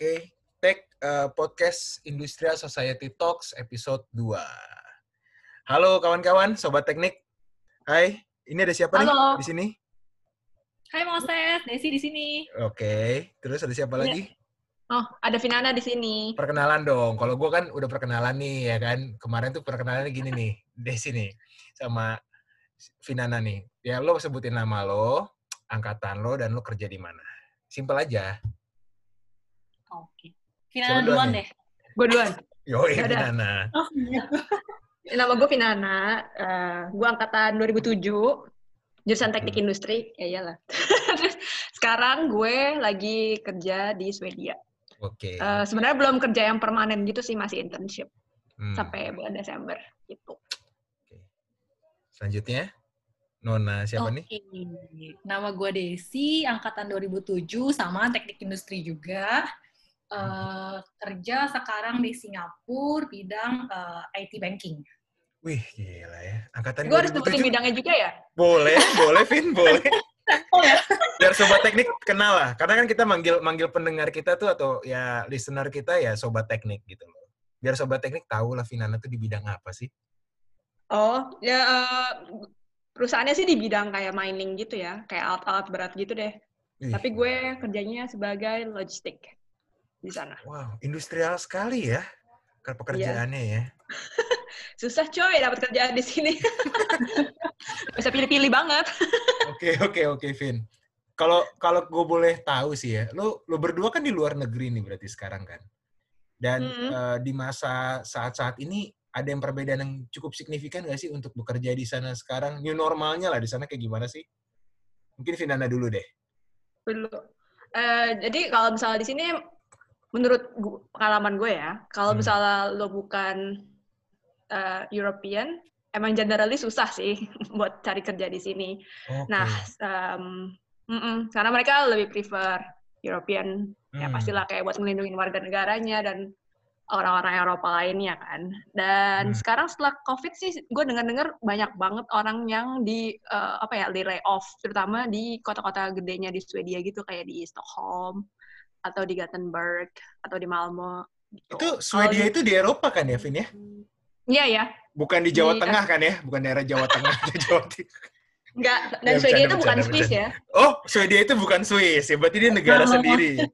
Oke, Tech uh, Podcast Industrial Society Talks episode 2. Halo kawan-kawan, sobat teknik. Hai, ini ada siapa Halo. nih di sini? Hai Moses, Desi di sini. Oke, terus ada siapa Ya. lagi? Oh, ada Vinana di sini. Perkenalan dong. Kalau gue kan udah perkenalan nih, ya kan. Kemarin tuh perkenalannya gini nih, Desi nih, sama Vinana nih. Ya lo sebutin nama lo, angkatan lo, dan lo kerja di mana. Simpel aja. Oke. Vinana duluan duluan nih? deh. Gue duluan. Yoi, Yaudah. Vinana. Oh, Nama gue Vinana. eh gue angkatan 2007. Jurusan teknik Hmm. industri. Ya iyalah. Sekarang gue lagi kerja di Swedia. Oke. Eh, Sebenarnya belum kerja yang permanen gitu sih, masih internship. Hmm. Sampai bulan Desember gitu. Oke. Selanjutnya, Nona siapa nih? Oke, nama gue Desi, angkatan 2007, sama teknik industri juga. Eh, kerja sekarang di Singapura, bidang eh, IT banking. Wih, gila ya. Angkatan Gue harus sebutin 2007. bidangnya juga ya? Boleh, boleh, Vin, boleh. Oh ya? Biar sobat teknik kenal lah. Karena kan kita manggil manggil pendengar kita tuh atau ya listener kita ya sobat teknik gitu loh. Biar sobat teknik tahu lah Vinana tuh di bidang apa sih. Oh, ya eh, perusahaannya sih di bidang kayak mining gitu ya, kayak alat-alat berat gitu deh. Wih, Tapi gue kerjanya sebagai logistik di sana. Wow, industrial sekali ya ke- pekerjaannya ya. Susah coy dapat kerjaan di sini. Bisa pilih-pilih banget. Oke, oke, oke, Vin. Kalau kalau gue boleh tahu sih ya, lo lo berdua kan di luar negeri nih berarti sekarang kan. Dan Mhm. eh, di masa saat-saat ini ada yang perbedaan yang cukup signifikan gak sih untuk bekerja di sana sekarang? New normalnya lah di sana kayak gimana sih? Mungkin Vinana dulu deh. Dulu. Eh, jadi kalau misalnya di sini, menurut gu- pengalaman gue ya, kalau Hmm. misalnya lo bukan eh, European, emang generally susah sih buat cari kerja di sini. Oke. Nah, em, mm-mm, karena mereka lebih prefer European, ya Hmm. pastilah kayak buat melindungi warga negaranya dan orang-orang Eropa lainnya kan. Dan Hmm. sekarang setelah COVID sih, gue dengar-dengar banyak banget orang yang di eh, apa ya, di layoff, terutama di kota-kota gedenya di Swedia gitu, kayak di Stockholm atau di Gothenburg atau di Malmo. gitu. Itu Swedia di- itu di Eropa kan ya, Vin ya? Iya ya, Bukan di Jawa Di- Tengah kan ya? Bukan daerah Jawa Tengah, Jawa Timur. enggak. Dan Ya, Swedia itu bukan bercanda, Swiss ya. Oh, Swedia itu bukan Swiss ya? Berarti dia negara Oh. sendiri.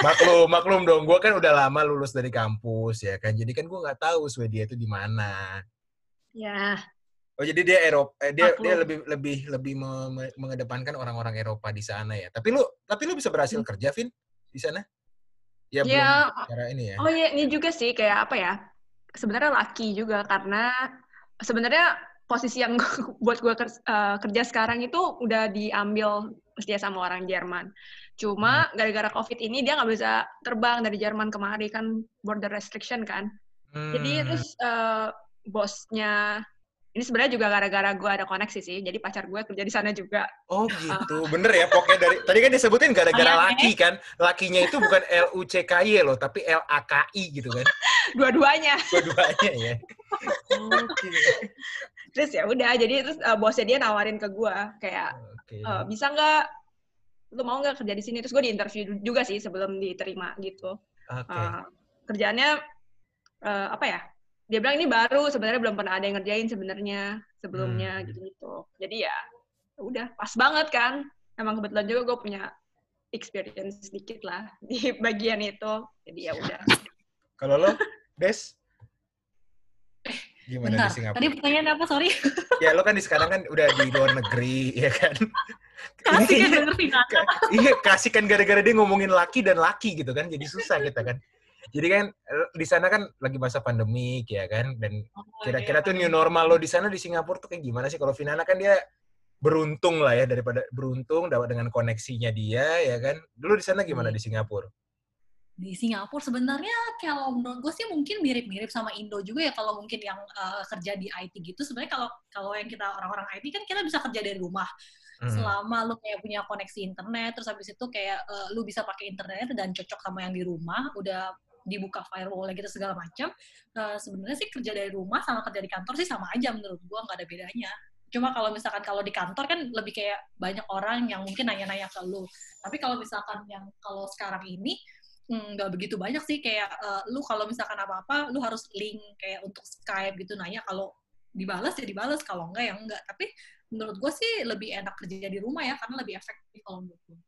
maklum, maklum dong. Gue kan udah lama lulus dari kampus ya kan. Jadi kan gue nggak tahu Swedia itu di mana. Ya, Oh jadi dia Eropa, eh, dia dia lebih lebih lebih me- me- mengedepankan orang-orang Eropa di sana ya. Tapi lu tapi lu bisa berhasil kerja, Vin, di sana? Ya, belum Ya, cara ini ya. Oh iya, ini juga sih kayak apa ya? Sebenarnya laki juga karena sebenarnya posisi yang buat gue kerja sekarang itu udah diambil mestinya sama orang Jerman. Cuma gara-gara COVID ini dia nggak bisa terbang dari Jerman kemari kan border restriction kan. Jadi Hmm. terus eh, bosnya ini sebenarnya juga gara-gara gue ada koneksi sih. Jadi pacar gue kerja di sana juga. Oh gitu, bener ya pokoknya dari tadi kan disebutin gara-gara Ayah, laki kan, lakinya itu bukan L U C K Y loh, tapi L A K I gitu kan, Dua-duanya. dua-duanya ya. Oke, Terus ya udah, jadi terus eh, bosnya dia nawarin ke gue kayak oke. Eh, bisa nggak lu mau nggak kerja di sini terus gue di interview juga sih sebelum diterima gitu Oke. Eh, kerjaannya eh, apa ya dia bilang ini baru sebenarnya belum pernah ada yang ngerjain sebenarnya sebelumnya Hmm. gitu gitu jadi ya udah pas banget kan emang kebetulan juga gue punya experience sedikit lah di bagian itu jadi ya udah Kalau lo, Des? Gimana Bentar, di Singapura? tadi pertanyaan apa, sorry? Ya lo kan di sekarang kan udah di luar negeri, ya kan? Kasih kan iya kasih kan gara-gara dia ngomongin laki dan laki gitu kan jadi susah kita kan jadi kan di sana kan lagi masa pandemik ya kan? Dan Oh, kira-kira iya, tuh new normal lo di sana di Singapura tuh kayak gimana sih? Kalau Vinana kan dia beruntung lah ya daripada beruntung dapat dengan koneksinya dia ya kan? Dulu di sana gimana Iya. di Singapura? Di Singapura sebenarnya kalau menurut gue sih mungkin mirip-mirip sama Indo juga ya kalau mungkin yang eh, kerja di IT gitu. Sebenarnya kalau kalau yang kita orang-orang IT kan kita bisa kerja dari rumah. Hmm. selama lu kayak punya koneksi internet terus habis itu kayak eh, lu bisa pakai internet dan cocok sama yang di rumah udah dibuka firewall gitu segala macam eh, sebenarnya sih kerja dari rumah sama kerja di kantor sih sama aja menurut gua nggak ada bedanya Cuma kalau misalkan kalau di kantor kan lebih kayak banyak orang yang mungkin nanya-nanya ke lu. Tapi kalau misalkan yang kalau sekarang ini hmm, nggak begitu banyak sih kayak uh, lu kalau misalkan apa-apa lu harus link kayak untuk Skype gitu nanya kalau dibalas ya dibalas kalau enggak ya enggak. Tapi menurut gue sih lebih enak kerja di rumah ya karena lebih efektif kalau menurut gue.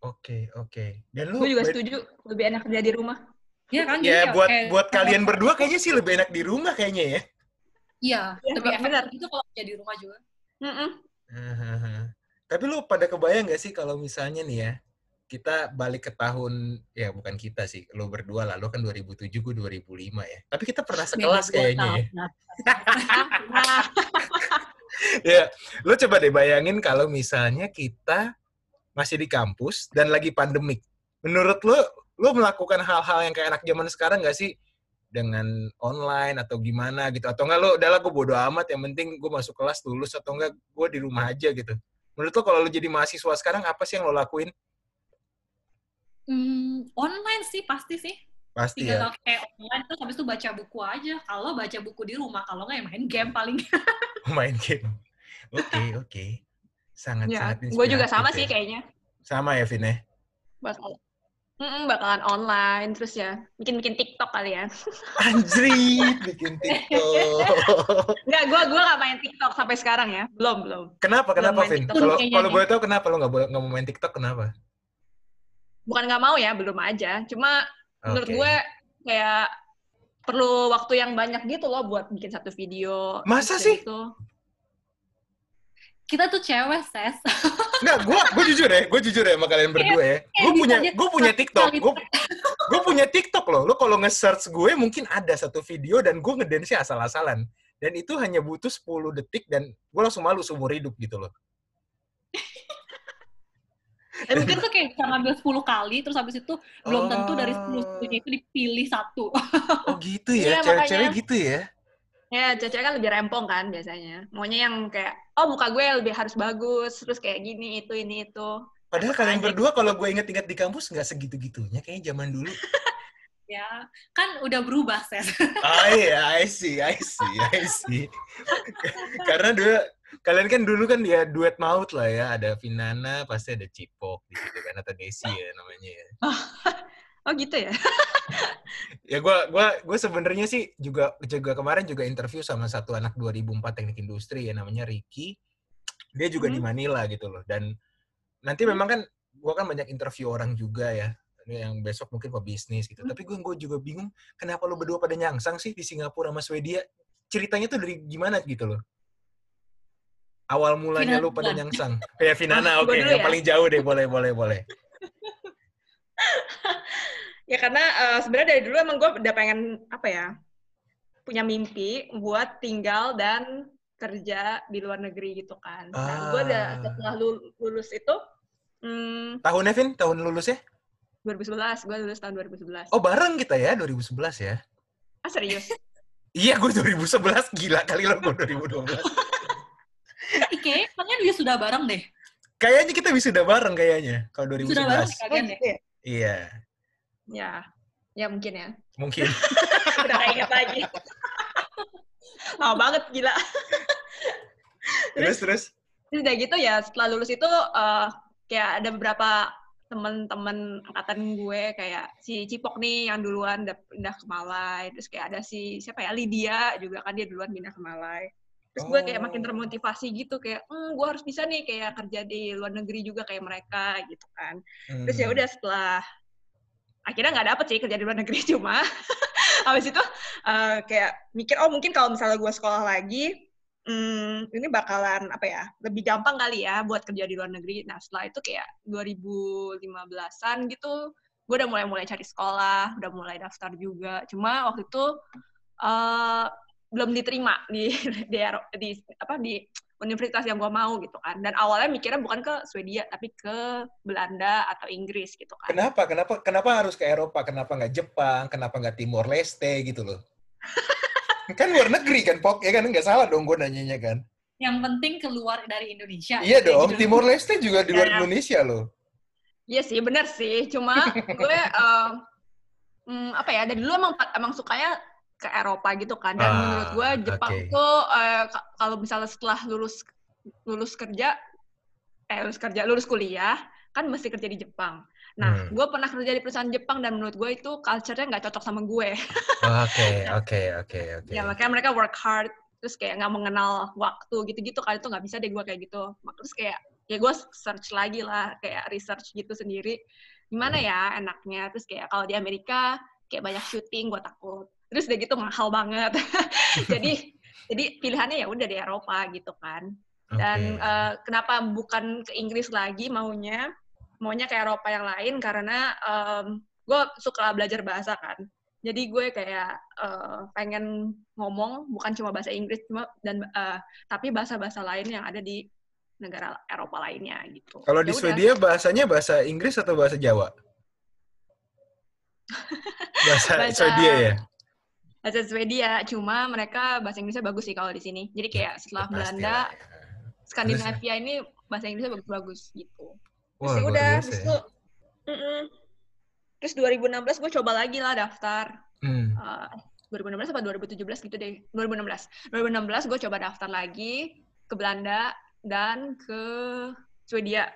Oke, oke. Dan lu Gue juga setuju, lebih enak kerja di rumah. Iya kan? Ya Jadi buat kayak- buat kalian berdua kayaknya sih lebih enak di rumah kayaknya ya. Iya, Iya, lebih benar. itu kalau kerja di rumah juga. Mm-mm. Hahaha. Tapi lu pada kebayang gak sih kalau misalnya nih ya, kita balik ke tahun, ya bukan kita sih, lu berdua lah, lu kan 2007, gue 2005 ya. Tapi kita pernah sekelas Beda kayaknya ya. Nah, Ya, lu coba deh bayangin kalau misalnya kita masih di kampus dan lagi pandemik. Menurut lu, lu melakukan hal-hal yang kayak anak zaman sekarang gak sih? Dengan online atau gimana gitu? Atau enggak lu, udahlah gue bodo amat, yang penting gue masuk kelas lulus atau enggak gue di rumah aja gitu. Menurut lu kalau lu jadi mahasiswa sekarang, apa sih yang lo lakuin? Hmm, online sih pasti sih. Pasti ya. Tinggal kayak online terus habis itu baca buku aja. Kalau baca buku di rumah, kalau nggak ya main game paling. main game. Oke, oke. Sangat ya, sangat gue juga sama ya. sih kayaknya. Sama ya, Vin ya? Mm-mm, bakalan online, terus ya bikin-bikin TikTok kali ya. Anjrit, bikin TikTok. Enggak, gue gua gak main TikTok sampai sekarang ya. Belum, belum. Kenapa? Belum Kenapa, Vin? Kalau kayaknya kalau nih. boleh tahu kenapa lo nggak boleh nggak mau main TikTok? Kenapa? Bukan gak mau ya, belum aja. Cuma menurut Oke. gue kayak perlu waktu yang banyak gitu loh buat bikin satu video. Masa sih? Gitu. Kita tuh cewek, Ses. Enggak, gue gue jujur ya, gue jujur ya sama kalian berdua ya. Gue bisa punya gue punya TikTok, gue gue punya TikTok loh. Lo kalau nge-search gue mungkin ada satu video dan gue ngedance asal-asalan. Dan itu hanya butuh 10 detik dan gue langsung malu seumur hidup gitu loh. Eh, mungkin tuh kayak bisa ngambil 10 kali, terus habis itu belum tentu dari 10 10 itu dipilih satu. Oh gitu ya, Iya, cewek-cewek gitu ya. Ya, cewek kan lebih rempong kan biasanya. Maunya yang kayak, oh muka gue lebih harus bagus, terus kayak gini, itu, ini, itu. Padahal kalian Aja berdua kalau gue inget-inget di kampus nggak segitu-gitunya kayaknya zaman dulu. ya, kan udah berubah, Ses. Ah iya, I see, I see, I see. Karena dua kalian kan dulu kan ya duet maut lah ya, ada Vinana, pasti ada Cipok di situ kan atau Desi ya namanya ya. Oh gitu ya? Ya gua gua gua sebenarnya sih juga juga kemarin juga interview sama satu anak 2004 teknik industri ya namanya Ricky. Dia juga di Hmm. Manila gitu loh dan nanti memang kan gua kan banyak interview orang juga ya yang besok mungkin pebisnis gitu. Hmm. Tapi gue gue juga bingung kenapa lo berdua pada nyangsang sih di Singapura sama Swedia. Ceritanya tuh dari gimana gitu loh. Awal mulanya lo pada nyangsang. Ya Vinana Oh, oke, dulu yang ya. paling jauh deh boleh boleh boleh. Ya karena eh, sebenarnya dari dulu emang gue udah pengen apa ya punya mimpi buat tinggal dan kerja di luar negeri gitu kan. Nah, gue udah Ah. setelah lu- lulus itu hmm, Tahunnya Vin, tahun lulusnya? 2011, gue lulus tahun 2011. Oh bareng kita ya 2011 ya. Ah serius? Iya, gue 2011 gila kali lo gue 2012. Ike, kalian juga sudah bareng deh. kayaknya kita wisuda bareng kayaknya kalau Sudah bareng 2011. kalian ya? Iya, Ya, ya mungkin ya. mungkin. Udah gak ingat lagi. Lama banget gila. terus terus. Terus udah gitu ya setelah lulus itu eh, kayak ada beberapa teman-teman angkatan gue kayak si Cipok nih yang duluan udah pindah ke Malai terus kayak ada si siapa ya Lydia juga kan dia duluan pindah ke Malai terus gue kayak makin Oh. termotivasi gitu kayak hmm, gue harus bisa nih kayak kerja di luar negeri juga kayak mereka gitu kan terus ya Hmm. udah setelah akhirnya nggak dapet sih kerja di luar negeri cuma habis itu eh, kayak mikir oh mungkin kalau misalnya gue sekolah lagi hmm, ini bakalan apa ya lebih gampang kali ya buat kerja di luar negeri. Nah setelah itu kayak 2015an gitu gue udah mulai mulai cari sekolah udah mulai daftar juga. Cuma waktu itu eh, belum diterima di di, di apa di universitas yang gue mau gitu kan dan awalnya mikirnya bukan ke Swedia tapi ke Belanda atau Inggris gitu kan Kenapa? Kenapa? Kenapa harus ke Eropa? Kenapa nggak Jepang? Kenapa nggak Timor Leste gitu loh? kan luar negeri kan, Pok? Ya kan nggak salah dong gue nanyanya kan. Yang penting keluar dari Indonesia. Iya dong, gitu. Timor Leste juga di luar Ya. Indonesia loh. Iya sih, bener sih. Cuma gue eh, hmm, apa ya? Dari dulu emang emang sukanya ke Eropa gitu kan. Dan Ah, menurut gue Jepang oke. tuh ka- kalau misalnya setelah lulus lulus kerja, eh lulus kerja, lulus kuliah, kan mesti kerja di Jepang. Nah, Hmm. gue pernah kerja di perusahaan Jepang dan menurut gue itu culture-nya nggak cocok sama gue. Oke, oke, oke, oke. Ya makanya mereka work hard, terus kayak nggak mengenal waktu gitu-gitu. Kali itu nggak bisa deh gue kayak gitu. Terus kayak ya gue search lagi lah, kayak research gitu sendiri. Gimana ya enaknya? Terus kayak kalau di Amerika kayak banyak syuting, gue takut. Terus udah gitu mahal banget. jadi jadi pilihannya ya udah di Eropa gitu kan. Dan Oke. eh, kenapa bukan ke Inggris lagi maunya? Maunya ke Eropa yang lain karena gue suka belajar bahasa kan. Jadi gue kayak eh, pengen ngomong bukan cuma bahasa Inggris cuma dan eh, tapi bahasa-bahasa lain yang ada di negara Eropa lainnya gitu. Kalau di Ya. Swedia bahasanya bahasa Inggris atau bahasa Jawa? Bahasa, Bahasa- Swedia ya? Bahasa Swedia, cuma mereka bahasa Inggrisnya bagus sih kalau di sini. Jadi kayak setelah Ya, Belanda, ya. Skandinavia ini bahasa Inggrisnya bagus-bagus gitu. Wah, Terus ya udah, biasa terus ya. tuh, mm-mm. terus 2016 gue coba lagi lah daftar. Hmm. Eh, 2016 apa 2017 gitu deh. 2016. 2016 gue coba daftar lagi ke Belanda dan ke Swedia.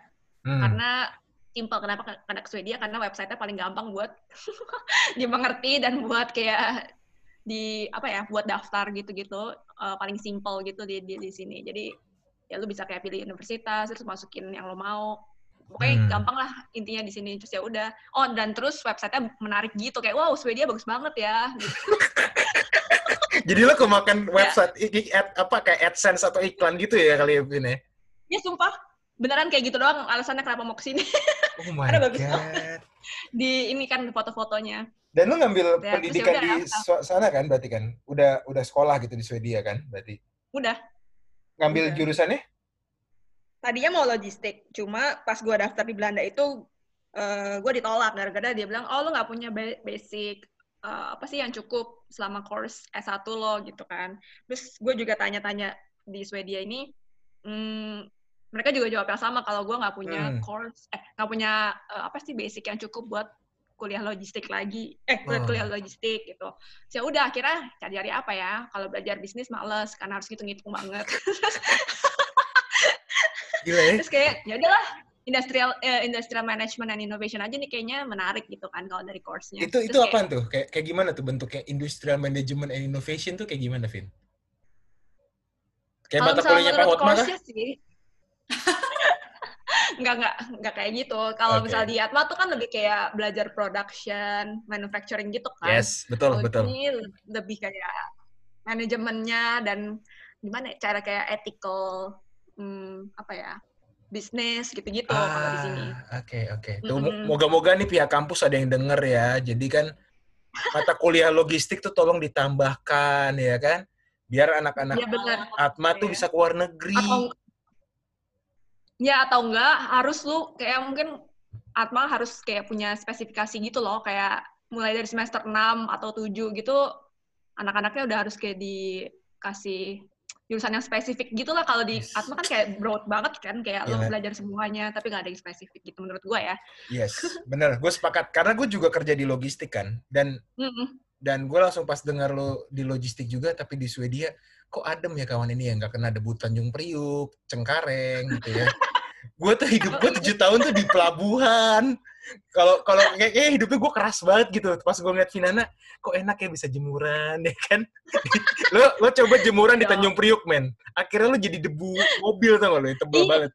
Hmm. Karena simpel kenapa karena ke Swedia karena website-nya paling gampang buat dimengerti dan buat kayak di apa ya buat daftar gitu-gitu eh, paling simple gitu di, di di sini. Jadi ya lu bisa kayak pilih universitas terus masukin yang lo mau. Pokoknya Hmm. gampang lah intinya di sini terus ya udah. Oh dan terus website-nya menarik gitu kayak wow Swedia bagus banget ya. Gitu. Jadi lo kemakan Ya. website i- ad- apa kayak AdSense atau iklan gitu ya kali ya, Vin ya? Ya sumpah beneran kayak gitu doang alasannya kenapa mau ke sini Oh my Karena bagus god. di ini kan foto-fotonya. Dan lo ngambil Ya, pendidikan ya di so- sana kan berarti kan? Udah udah sekolah gitu di Swedia kan berarti? Udah. Ngambil Udah. jurusannya? tadinya mau logistik, cuma pas gue daftar di Belanda itu eh gue ditolak gara-gara dia bilang, oh lo nggak punya ba- basic eh, apa sih yang cukup selama course S1 lo gitu kan. Terus gue juga tanya-tanya di Swedia ini, hmm, mereka juga jawab yang sama kalau gue nggak punya Hmm. course, eh nggak punya eh, apa sih basic yang cukup buat kuliah logistik lagi, eh kuliah, Oh. kuliah logistik gitu. So, ya udah akhirnya cari-cari apa ya? Kalau belajar bisnis males karena harus ngitung-ngitung banget. Gila ya. Terus kayak ya udahlah industrial eh, industrial management and innovation aja nih kayaknya menarik gitu kan kalau dari course-nya. Itu Terus itu apa tuh? Kayak kayak gimana tuh bentuknya industrial management and innovation tuh kayak gimana, Vin? Kayak mata kuliahnya Pak Hotma sih Enggak, enggak, enggak kayak gitu. Kalau Oke. misalnya di Atma tuh kan lebih kayak belajar production, manufacturing gitu kan. Yes, betul, Kalau betul. Ini lebih kayak manajemennya dan gimana ya, cara kayak ethical, hmm, apa ya, bisnis gitu-gitu kalau di sini. Ah, Oke, oke. Tuh mo- Mm-mm. moga-moga nih pihak kampus ada yang denger ya. Jadi kan mata kuliah logistik tuh tolong ditambahkan ya kan. Biar anak-anak benar. Atma tuh Iya. bisa keluar negeri. Atau ya atau enggak harus lu kayak mungkin Atma harus kayak punya spesifikasi gitu loh, kayak mulai dari semester 6 atau 7 gitu anak-anaknya udah harus kayak dikasih jurusan yang spesifik gitu lah kalau di Yes. Atma kan kayak broad banget kan kayak lo Iya. belajar semuanya tapi nggak ada yang spesifik gitu menurut gua ya. Yes, bener. Gue sepakat. Karena gue juga kerja di logistik kan. Dan Mm-mm. Dan gue langsung pas dengar lo di logistik juga, tapi di Swedia, kok adem ya kawan ini ya, nggak kena debu Tanjung Priuk, Cengkareng gitu ya. gue tuh hidup gue tujuh tahun tuh di pelabuhan. Kalau kalau kayak kayak hidupnya gue keras banget gitu. Pas gue ngeliat Finana, kok enak ya bisa jemuran ya kan. lo lo coba jemuran di Ya. Tanjung Priuk men. Akhirnya lo jadi debu mobil tau gak lo, tebel Iya. banget.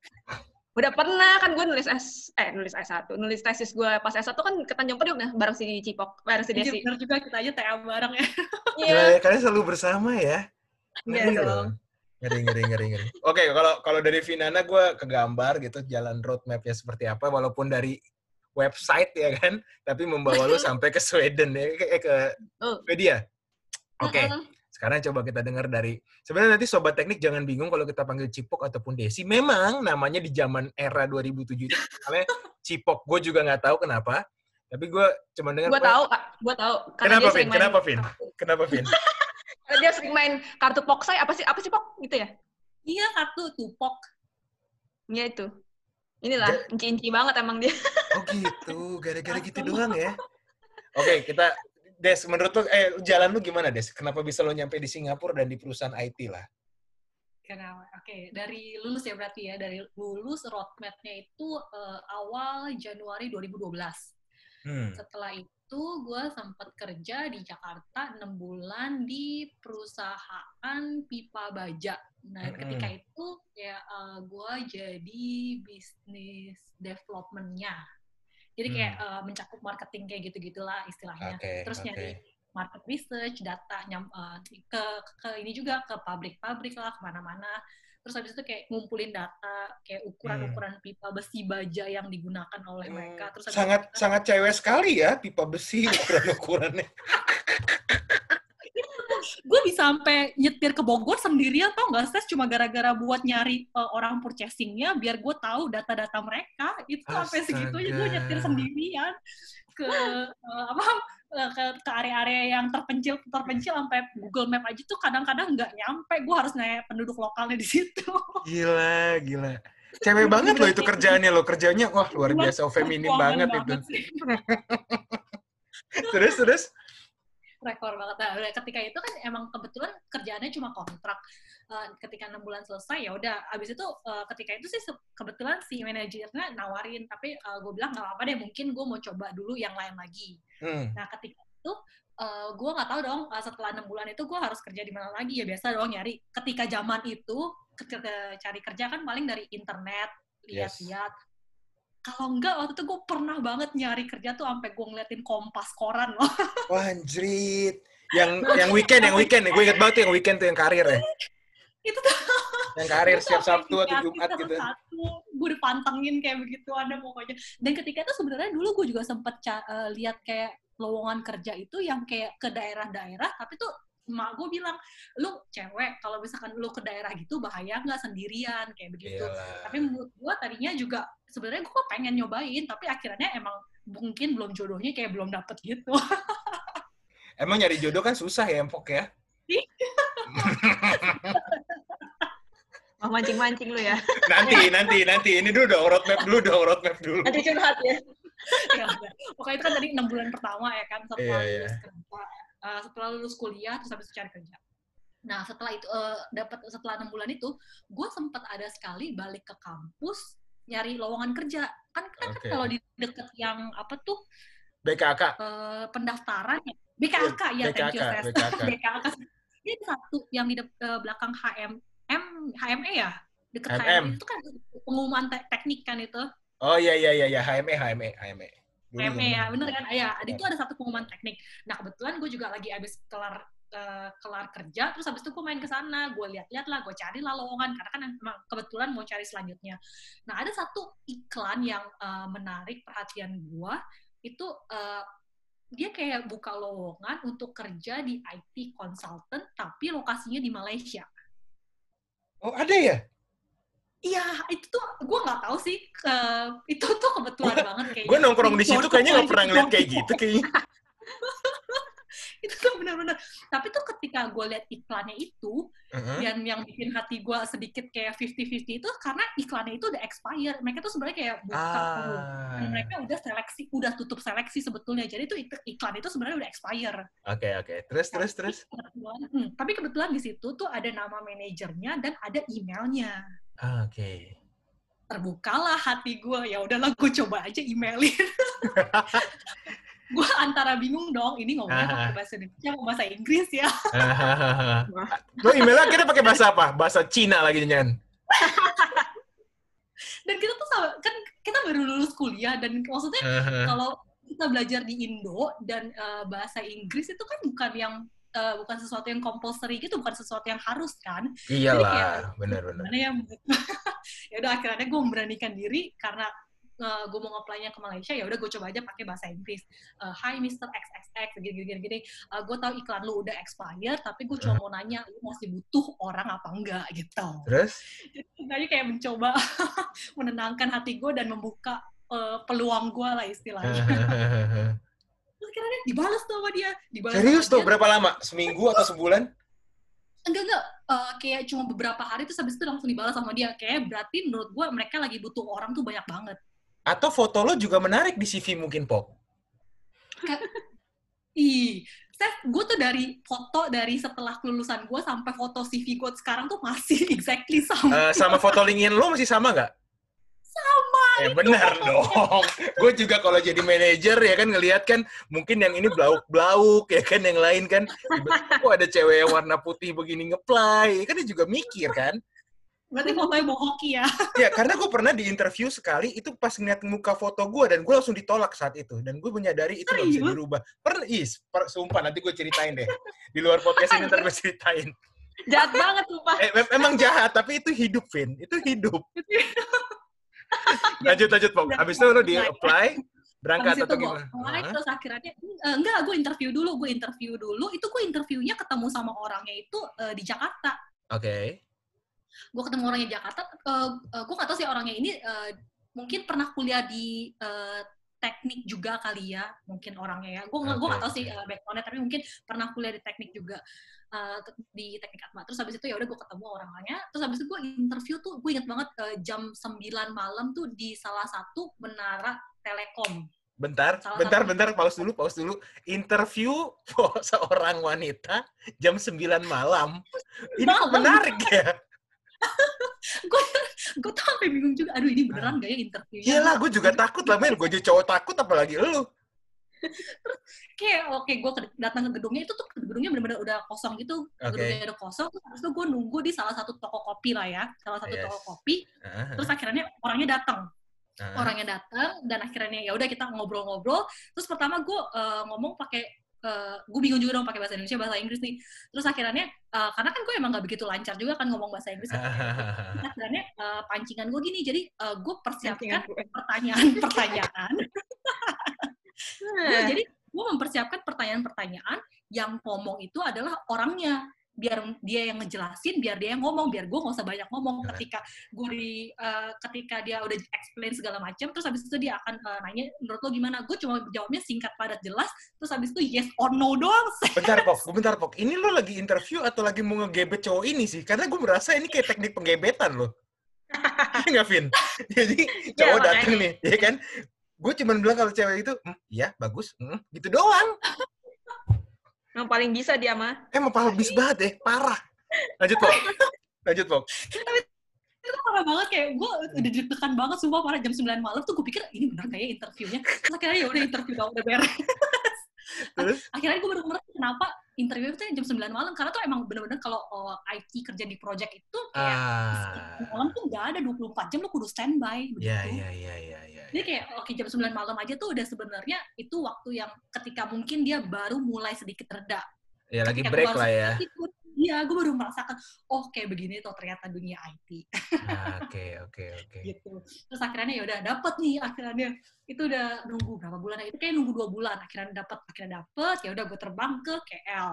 Udah pernah kan gue nulis S eh nulis S1, nulis tesis gue pas S1 kan ke Tanjung Priok nah bareng si Cipok, bareng si Desi. Bener juga kita aja TA bareng ya. Iya. Ya, kalian selalu bersama ya. Iya loh. Ngeri, ngeri, ngeri, ngeri. Oke, kalau kalau dari Vinana gue kegambar gitu jalan roadmapnya seperti apa, walaupun dari website ya kan, tapi membawa lu sampai ke Sweden ya, ke, eh, ke Oh. Swedia. Oke, Mm-mm. Sekarang coba kita dengar dari sebenarnya nanti sobat teknik jangan bingung kalau kita panggil Cipok ataupun Desi. Memang namanya di zaman era 2007 itu namanya Cipok. Gue juga nggak tahu kenapa, tapi gue cuma dengar. Gue tahu, Kak. Gue tahu. Karena Kenapa, Vin? Kenapa, Vin? Kenapa, Vin? Karena dia sering main kartu Poksai. Apa sih? Apa sih Pok? Gitu ya? Iya, kartu tupok. Iya itu. Inilah, inci-inci banget emang dia. Oh gitu, gara-gara gitu doang ya. Oke, kita Des, menurut lu, eh jalan lu gimana Des? Kenapa bisa lo nyampe di Singapura dan di perusahaan IT lah? Kenapa? Oke, dari lulus ya berarti ya. Dari lulus roadmap-nya itu uh, awal Januari 2012. Hmm. Setelah itu gue sempat kerja di Jakarta 6 bulan di perusahaan pipa baja. Nah, hmm. ketika itu ya uh, gue jadi bisnis development-nya. Jadi kayak hmm. uh, mencakup marketing kayak gitu-gitulah istilahnya. Okay, Terus okay. nyari market research, data nyam, uh, ke, ke ini juga ke pabrik-pabrik lah ke mana-mana. Terus habis itu kayak ngumpulin data, kayak ukuran-ukuran hmm. pipa besi baja yang digunakan oleh hmm. mereka. Terus sangat itu, sangat cewek sekali ya pipa besi ukuran-ukurannya. Gue bisa sampai nyetir ke Bogor sendirian tau nggak sih cuma gara-gara buat nyari uh, orang purchasingnya biar gue tahu data-data mereka. Itu sampai segitunya gue nyetir sendirian ke uh, apa eh, ke ke area-area yang terpencil terpencil sampai Google Map aja tuh kadang-kadang nggak nyampe. Gue harus nanya penduduk lokalnya di situ. Gila gila. Cewek banget loh itu kerjaannya lo kerjanya wah luar biasa oh, feminim banget, banget itu. terus terus rekor banget. Nah, ketika itu kan emang kebetulan kerjaannya cuma kontrak. Uh, ketika enam bulan selesai ya udah. Abis itu uh, ketika itu sih kebetulan si manajernya nawarin, tapi uh, gue bilang nggak apa-apa deh, mungkin gue mau coba dulu yang lain lagi. Hmm. Nah ketika itu uh, gue nggak tahu dong uh, setelah enam bulan itu gue harus kerja di mana lagi ya biasa dong nyari. Ketika zaman itu ketika cari kerja kan paling dari internet lihat-lihat. Yes kalau enggak waktu itu gue pernah banget nyari kerja tuh sampai gue ngeliatin kompas koran loh. Wah anjrit. Yang yang weekend, yang weekend, gue inget banget tuh yang weekend tuh yang karir ya. itu tuh. Yang karir setiap Sabtu atau Jumat gitu. Satu, gue dipantengin kayak begitu ada pokoknya. Dan ketika itu sebenarnya dulu gue juga sempet uh, lihat kayak lowongan kerja itu yang kayak ke daerah-daerah, tapi tuh mak gue bilang lu cewek kalau misalkan lu ke daerah gitu bahaya nggak sendirian kayak begitu Yalah. tapi menurut gue tadinya juga sebenarnya gue pengen nyobain tapi akhirnya emang mungkin belum jodohnya kayak belum dapet gitu emang nyari jodoh kan susah ya empok ya Mau mancing-mancing lu ya? Nanti, nanti, nanti. Ini dulu dong, roadmap dulu dong, roadmap dulu. Nanti curhat ya. ya Pokoknya itu kan tadi enam bulan pertama ya kan, setelah yeah, yeah. kerja uh, setelah lulus kuliah terus habis cari kerja. Nah setelah itu uh, dapat setelah enam bulan itu, gue sempat ada sekali balik ke kampus nyari lowongan kerja. Kan kan, okay. kalau di deket yang apa tuh BKK uh, eh, pendaftaran ya BKK ya BKK, thank you BKK. BKK. Ini satu yang di uh, belakang HM M HME ya deket HM. HME itu kan pengumuman te teknik kan itu. Oh iya iya iya ya HME HME HME. PME ya, bener kan? Ya, itu ada satu pengumuman teknik. Nah, kebetulan gue juga lagi abis kelar uh, kelar kerja, terus habis itu gue main ke sana, gue lihat-lihat lah, gue cari lah lowongan, karena kan emang kebetulan mau cari selanjutnya. Nah, ada satu iklan yang uh, menarik perhatian gue, itu uh, dia kayak buka lowongan untuk kerja di IT consultant, tapi lokasinya di Malaysia. Oh, ada ya? Iya, itu tuh gue nggak tahu sih. Uh, itu tuh kebetulan gua, banget kayaknya. Gue nongkrong di situ kayaknya nggak pernah ngeliat kayak gitu kayaknya. itu tuh benar-benar. Tapi tuh ketika gue lihat iklannya itu, uh-huh. yang yang bikin hati gue sedikit kayak 50-50 itu karena iklannya itu udah expire. Mereka tuh sebenarnya kayak buka ah. dan mereka udah seleksi, udah tutup seleksi sebetulnya. Jadi itu iklan itu sebenarnya udah expire. Oke okay, oke. Okay. Terus tapi terus terus. Kebetulan, hmm, tapi kebetulan di situ tuh ada nama manajernya dan ada emailnya. Ah, oke. Okay. Terbukalah hati gue. Ya udahlah, gue coba aja emailin. gue antara bingung dong, ini ngomongnya pakai bahasa Indonesia mau bahasa Inggris ya. Lo emailnya kita pakai bahasa apa? Bahasa Cina lagi nyan. dan kita tuh sama, kan kita baru lulus kuliah dan maksudnya kalau kita belajar di Indo dan uh, bahasa Inggris itu kan bukan yang uh, bukan sesuatu yang compulsory gitu, bukan sesuatu yang harus kan. Iyalah, benar-benar. Mana yang ya udah akhirnya gue memberanikan diri karena uh, gue mau ngeplay ke Malaysia ya udah gue coba aja pakai bahasa Inggris uh, Hi Mr. XXX gini gini gini, gini. Uh, gue tahu iklan lu udah expired tapi gue cuma mau nanya lu masih butuh orang apa enggak gitu terus jadi kayak mencoba menenangkan hati gue dan membuka uh, peluang gue lah istilahnya terus akhirnya dibalas tuh sama dia dibalas serius tuh berapa lama? Seminggu atau sebulan? Enggak enggak. Uh, kayak cuma beberapa hari terus habis itu langsung dibalas sama dia. Kayak berarti menurut gue mereka lagi butuh orang tuh banyak banget. Atau foto lo juga menarik di CV mungkin pop? Ih. Seth, gue tuh dari foto dari setelah kelulusan gue sampai foto CV gue sekarang tuh masih exactly sama. Eh, sama foto LinkedIn lo masih sama nggak? Sama. Eh benar dong. Gue juga kalau jadi manajer ya kan ngelihat kan mungkin yang ini blauk-blauk ya kan yang lain kan kok ada cewek yang warna putih begini ngeplay kan dia juga mikir kan. Berarti fotonya bawa hoki ya. Ya karena gue pernah di interview sekali itu pas ngeliat muka foto gue dan gue langsung ditolak saat itu dan gue menyadari itu nggak bisa dirubah. Pernah is, per, sumpah nanti gue ceritain deh di luar podcast ini ntar gue ceritain. Jahat banget sumpah. Eh, em- emang jahat tapi itu hidup Vin, itu hidup. lanjut lanjut Pok. Habis itu lo di apply berangkat Habis atau gimana? apply, terus akhirnya, eh, enggak, gue interview dulu, gue interview dulu, itu gue interviewnya ketemu sama orangnya itu eh, di Jakarta. Oke. Gue ketemu orangnya di Jakarta, eh, eh, gue gak tahu sih orangnya ini eh, mungkin pernah kuliah di eh, teknik juga kali ya, mungkin orangnya ya. Gue gue Oke, gak tahu sih eh, backgroundnya, tapi mungkin pernah kuliah di teknik juga. eh, di teknik atma. Terus habis itu ya udah gue ketemu orangnya. Terus habis itu gue interview tuh, gue inget banget eh, jam 9 malam tuh di salah satu menara Telekom. Bentar, Salah bentar, satu- bentar, pause dulu, pause dulu. Interview seorang wanita jam 9 malam. Ini Malam. menarik ya? gue gue tuh sampai bingung juga aduh ini beneran gak ya interviewnya Iyalah, gue juga takut lah, Mel. Gue jadi cowok takut, apalagi lu. kayak oke gue datang ke gedungnya itu tuh gedungnya bener-bener udah kosong gitu Oke. gedungnya udah kosong terus gue nunggu di salah satu toko kopi lah ya salah satu Yes. toko kopi Ah, terus akhirnya orangnya datang orangnya datang dan akhirnya ya udah kita ngobrol-ngobrol terus pertama gue eh, ngomong pakai gue bingung juga dong pakai bahasa Indonesia bahasa Inggris nih. Terus akhirnya eh, karena kan gue emang gak begitu lancar juga kan ngomong bahasa Inggris. Terus akhirnya eh, pancingan gue gini. Jadi gue persiapkan pertanyaan-pertanyaan Eh, jadi gue mempersiapkan pertanyaan-pertanyaan yang ngomong itu adalah orangnya biar dia yang ngejelasin biar dia yang ngomong biar gue nggak usah banyak ngomong Nah. ketika gue di eh, ketika dia udah explain segala macam terus habis itu dia akan eh, nanya menurut lo gimana gue cuma jawabnya singkat padat jelas terus habis itu yes or no doang Bentar, Pok. Bentar, Pok. Ini lo lagi interview atau lagi mau ngegebet cowok ini sih? Karena gue merasa ini kayak teknik penggebetan lo. Iya nggak, Vin? Jadi cowok makanya. datang nih, ya kan? Gue cuma bilang kalau cewek itu, "Hmm, iya, bagus, hmm, gitu doang. Yang paling bisa dia mah. Emang habis banget deh, parah. Lanjut, Pok. Lanjut, Pok. itu parah banget kayak gue udah deg-degan banget sumpah parah jam 9 malam tuh gue pikir ini benar kayak interviewnya terus akhirnya ya udah interview tau udah beres Terus? akhirnya gue baru ngerti kenapa interview itu jam 9 malam karena tuh emang bener-bener kalau oh, IT kerja di project itu kayak Ah. malam tuh nggak ada 24 jam lo kudu standby begitu. Ya, ya, ya, ya, ya. Jadi kayak oke jam 9 malam aja tuh udah sebenarnya itu waktu yang ketika mungkin dia baru mulai sedikit reda. Ya, lagi break lah ya. ikut, Iya, gue baru merasakan, oh kayak begini tuh ternyata dunia IT. Ah, Oke, oke, oke. gitu. Terus akhirnya ya udah dapet nih akhirnya itu udah nunggu berapa bulan itu kayak nunggu dua bulan akhirnya dapet akhirnya dapet ya udah gue terbang ke KL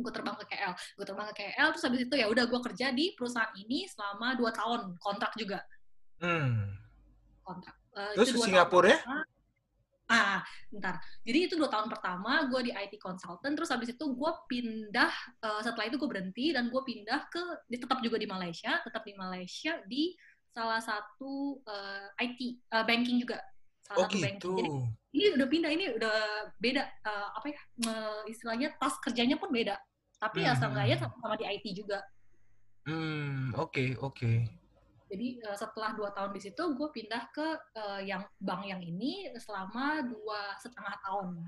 gue terbang ke KL gue terbang ke KL terus habis itu ya udah gue kerja di perusahaan ini selama dua tahun kontrak juga Hmm. kontrak Eh, Terus Singapura ya? tahun pertama. Ah bentar jadi itu dua tahun pertama gue di IT consultant terus habis itu gue pindah eh, setelah itu gue berhenti dan gue pindah ke di- tetap juga di Malaysia tetap di Malaysia di salah satu eh, IT eh, banking juga Oh salah satu banking gitu. jadi ini udah pindah ini udah beda eh, apa ya eh, istilahnya tas kerjanya pun beda tapi ya Hmm. seenggaknya sama, sama di IT juga Hmm, oke, oke. Jadi eh, setelah dua tahun di situ gue pindah ke eh, yang bank yang ini selama dua setengah tahun.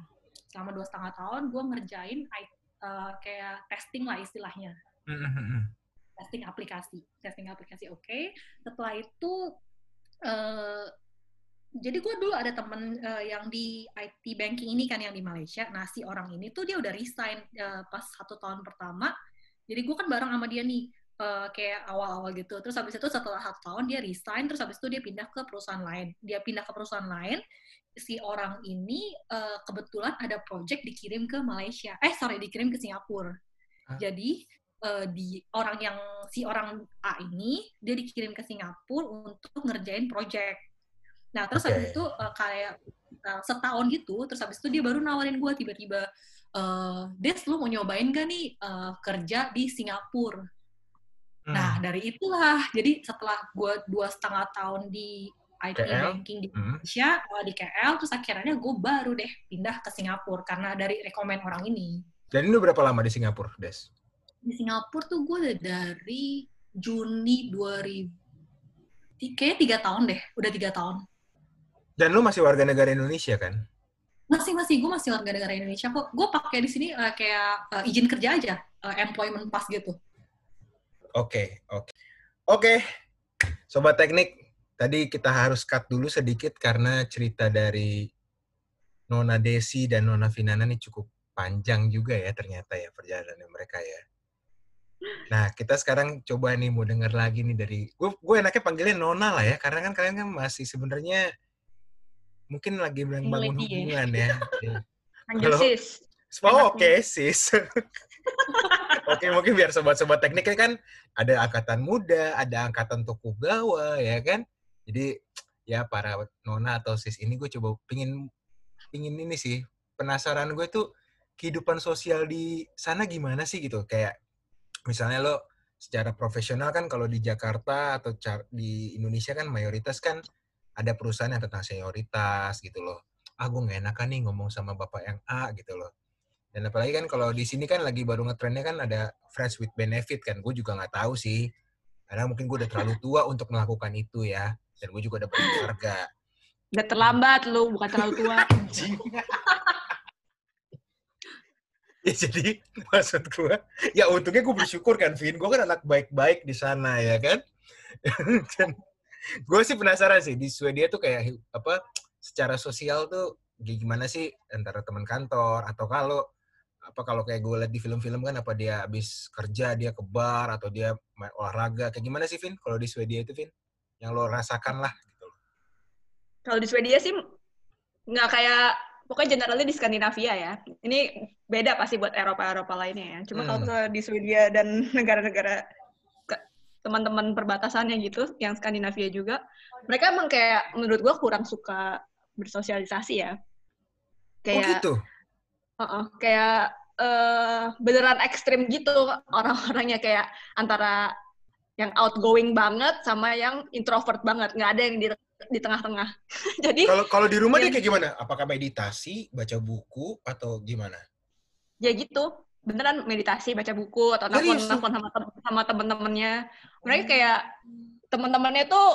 Selama dua setengah tahun gue ngerjain eh, kayak testing lah istilahnya. Hmm, hmm, hmm. testing aplikasi testing aplikasi oke. Setelah itu eh, jadi gue dulu ada temen eh, yang di IT banking ini kan yang di Malaysia. Nah si orang ini tuh dia udah resign eh, pas satu tahun pertama. Jadi gue kan bareng sama dia nih eh, kayak awal-awal gitu terus habis itu setelah satu tahun dia resign terus habis itu dia pindah ke perusahaan lain dia pindah ke perusahaan lain si orang ini eh, kebetulan ada project dikirim ke Malaysia eh sorry dikirim ke Singapura Hah? jadi eh, di orang yang si orang A ini dia dikirim ke Singapura untuk ngerjain project. Nah terus habis Oke. itu eh, kayak eh, setahun gitu, terus habis itu dia baru nawarin gue tiba-tiba, eh Des lu mau nyobain gak nih eh, kerja di Singapura? Hmm. Nah dari itulah, jadi setelah gue dua setengah tahun di IT KL? banking di Hmm. Indonesia uh, di KL terus akhirnya gue baru deh pindah ke Singapura karena dari rekomen orang ini Dan ini berapa lama di Singapura, Des? di Singapura tuh gue dari Juni 2000 ti- kayaknya tiga tahun deh udah tiga tahun Dan lu masih warga negara Indonesia kan? masih masih gue masih warga negara Indonesia kok gue pakai di sini uh, kayak uh, izin kerja aja uh, employment pass gitu Oke, oke. Oke, Sobat Teknik, tadi kita harus cut dulu sedikit karena cerita dari Nona Desi dan Nona Finana ini cukup panjang juga ya ternyata ya perjalanan mereka ya. Nah, kita sekarang coba nih mau denger lagi nih dari gue gue enaknya panggilnya Nona lah ya karena kan kalian kan masih sebenarnya mungkin lagi bangun Lady ya. hubungan ya. Kalau- sis. Oh, oke, sis. oke, mungkin biar sobat-sobat tekniknya kan ada angkatan muda, ada angkatan Tokugawa, ya kan? Jadi, ya para nona atau sis ini gue coba pingin, pingin ini sih, penasaran gue tuh kehidupan sosial di sana gimana sih gitu? Kayak, misalnya lo secara profesional kan kalau di Jakarta atau di Indonesia kan mayoritas kan ada perusahaan yang tentang senioritas gitu loh. Ah, gue nggak enakan nih ngomong sama bapak yang A gitu loh. Dan apalagi kan kalau di sini kan lagi baru ngetrennya kan ada friends with benefit kan. Gue juga nggak tahu sih. Karena mungkin gue udah terlalu tua untuk melakukan itu ya. Dan gue juga udah berkeluarga. Udah terlambat lu, bukan terlalu tua. ya jadi maksud gue, ya untungnya gue bersyukur kan, Vin. Gue kan anak baik-baik di sana ya kan. Dan gue sih penasaran sih di Swedia tuh kayak apa secara sosial tuh gimana sih antara teman kantor atau kalau apa kalau kayak gue liat di film-film kan apa dia habis kerja dia ke bar atau dia main olahraga kayak gimana sih Vin kalau di Swedia itu Vin yang lo rasakan lah gitu Kalau di Swedia sih nggak kayak pokoknya generalnya di Skandinavia ya. Ini beda pasti buat Eropa-Eropa lainnya ya. Cuma kalau Hmm. misalnya di Swedia dan negara-negara teman-teman perbatasannya gitu, yang Skandinavia juga, mereka emang kayak menurut gua kurang suka bersosialisasi ya. oh Kayak gitu Heeh, kayak eh, beneran ekstrim gitu orang-orangnya kayak antara yang outgoing banget sama yang introvert banget nggak ada yang di di tengah-tengah. Jadi kalau kalau di rumah dia Iya. kayak gimana? Apakah meditasi baca buku atau gimana? Ya gitu beneran meditasi baca buku atau telepon telepon sama sama temen-temennya. Mereka kayak temen-temennya tuh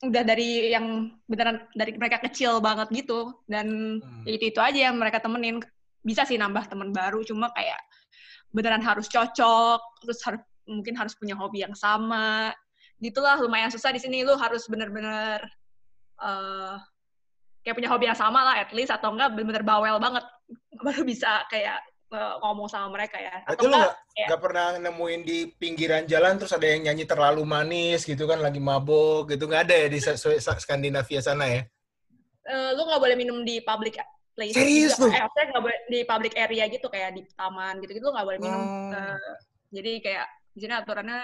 udah dari yang beneran dari mereka kecil banget gitu dan Hmm. itu itu aja yang mereka temenin bisa sih nambah teman baru cuma kayak beneran harus cocok terus harus mungkin harus punya hobi yang sama. Gitulah lumayan susah di sini. Lu harus bener-bener eh kayak punya hobi yang sama lah at least atau enggak bener-bener bawel banget. Baru bisa kayak eh, ngomong sama mereka ya. Berarti atau lo enggak nggak nggak pernah nemuin di pinggiran jalan terus ada yang nyanyi terlalu manis gitu kan lagi mabok gitu. Nggak ada ya di Skandinavia sana ya? eh, lu nggak boleh minum di public place Serius juga. lu? Eh, maksudnya nggak boleh di public area gitu kayak di taman gitu gitu nggak boleh minum Oh. Eh, jadi kayak di sini aturannya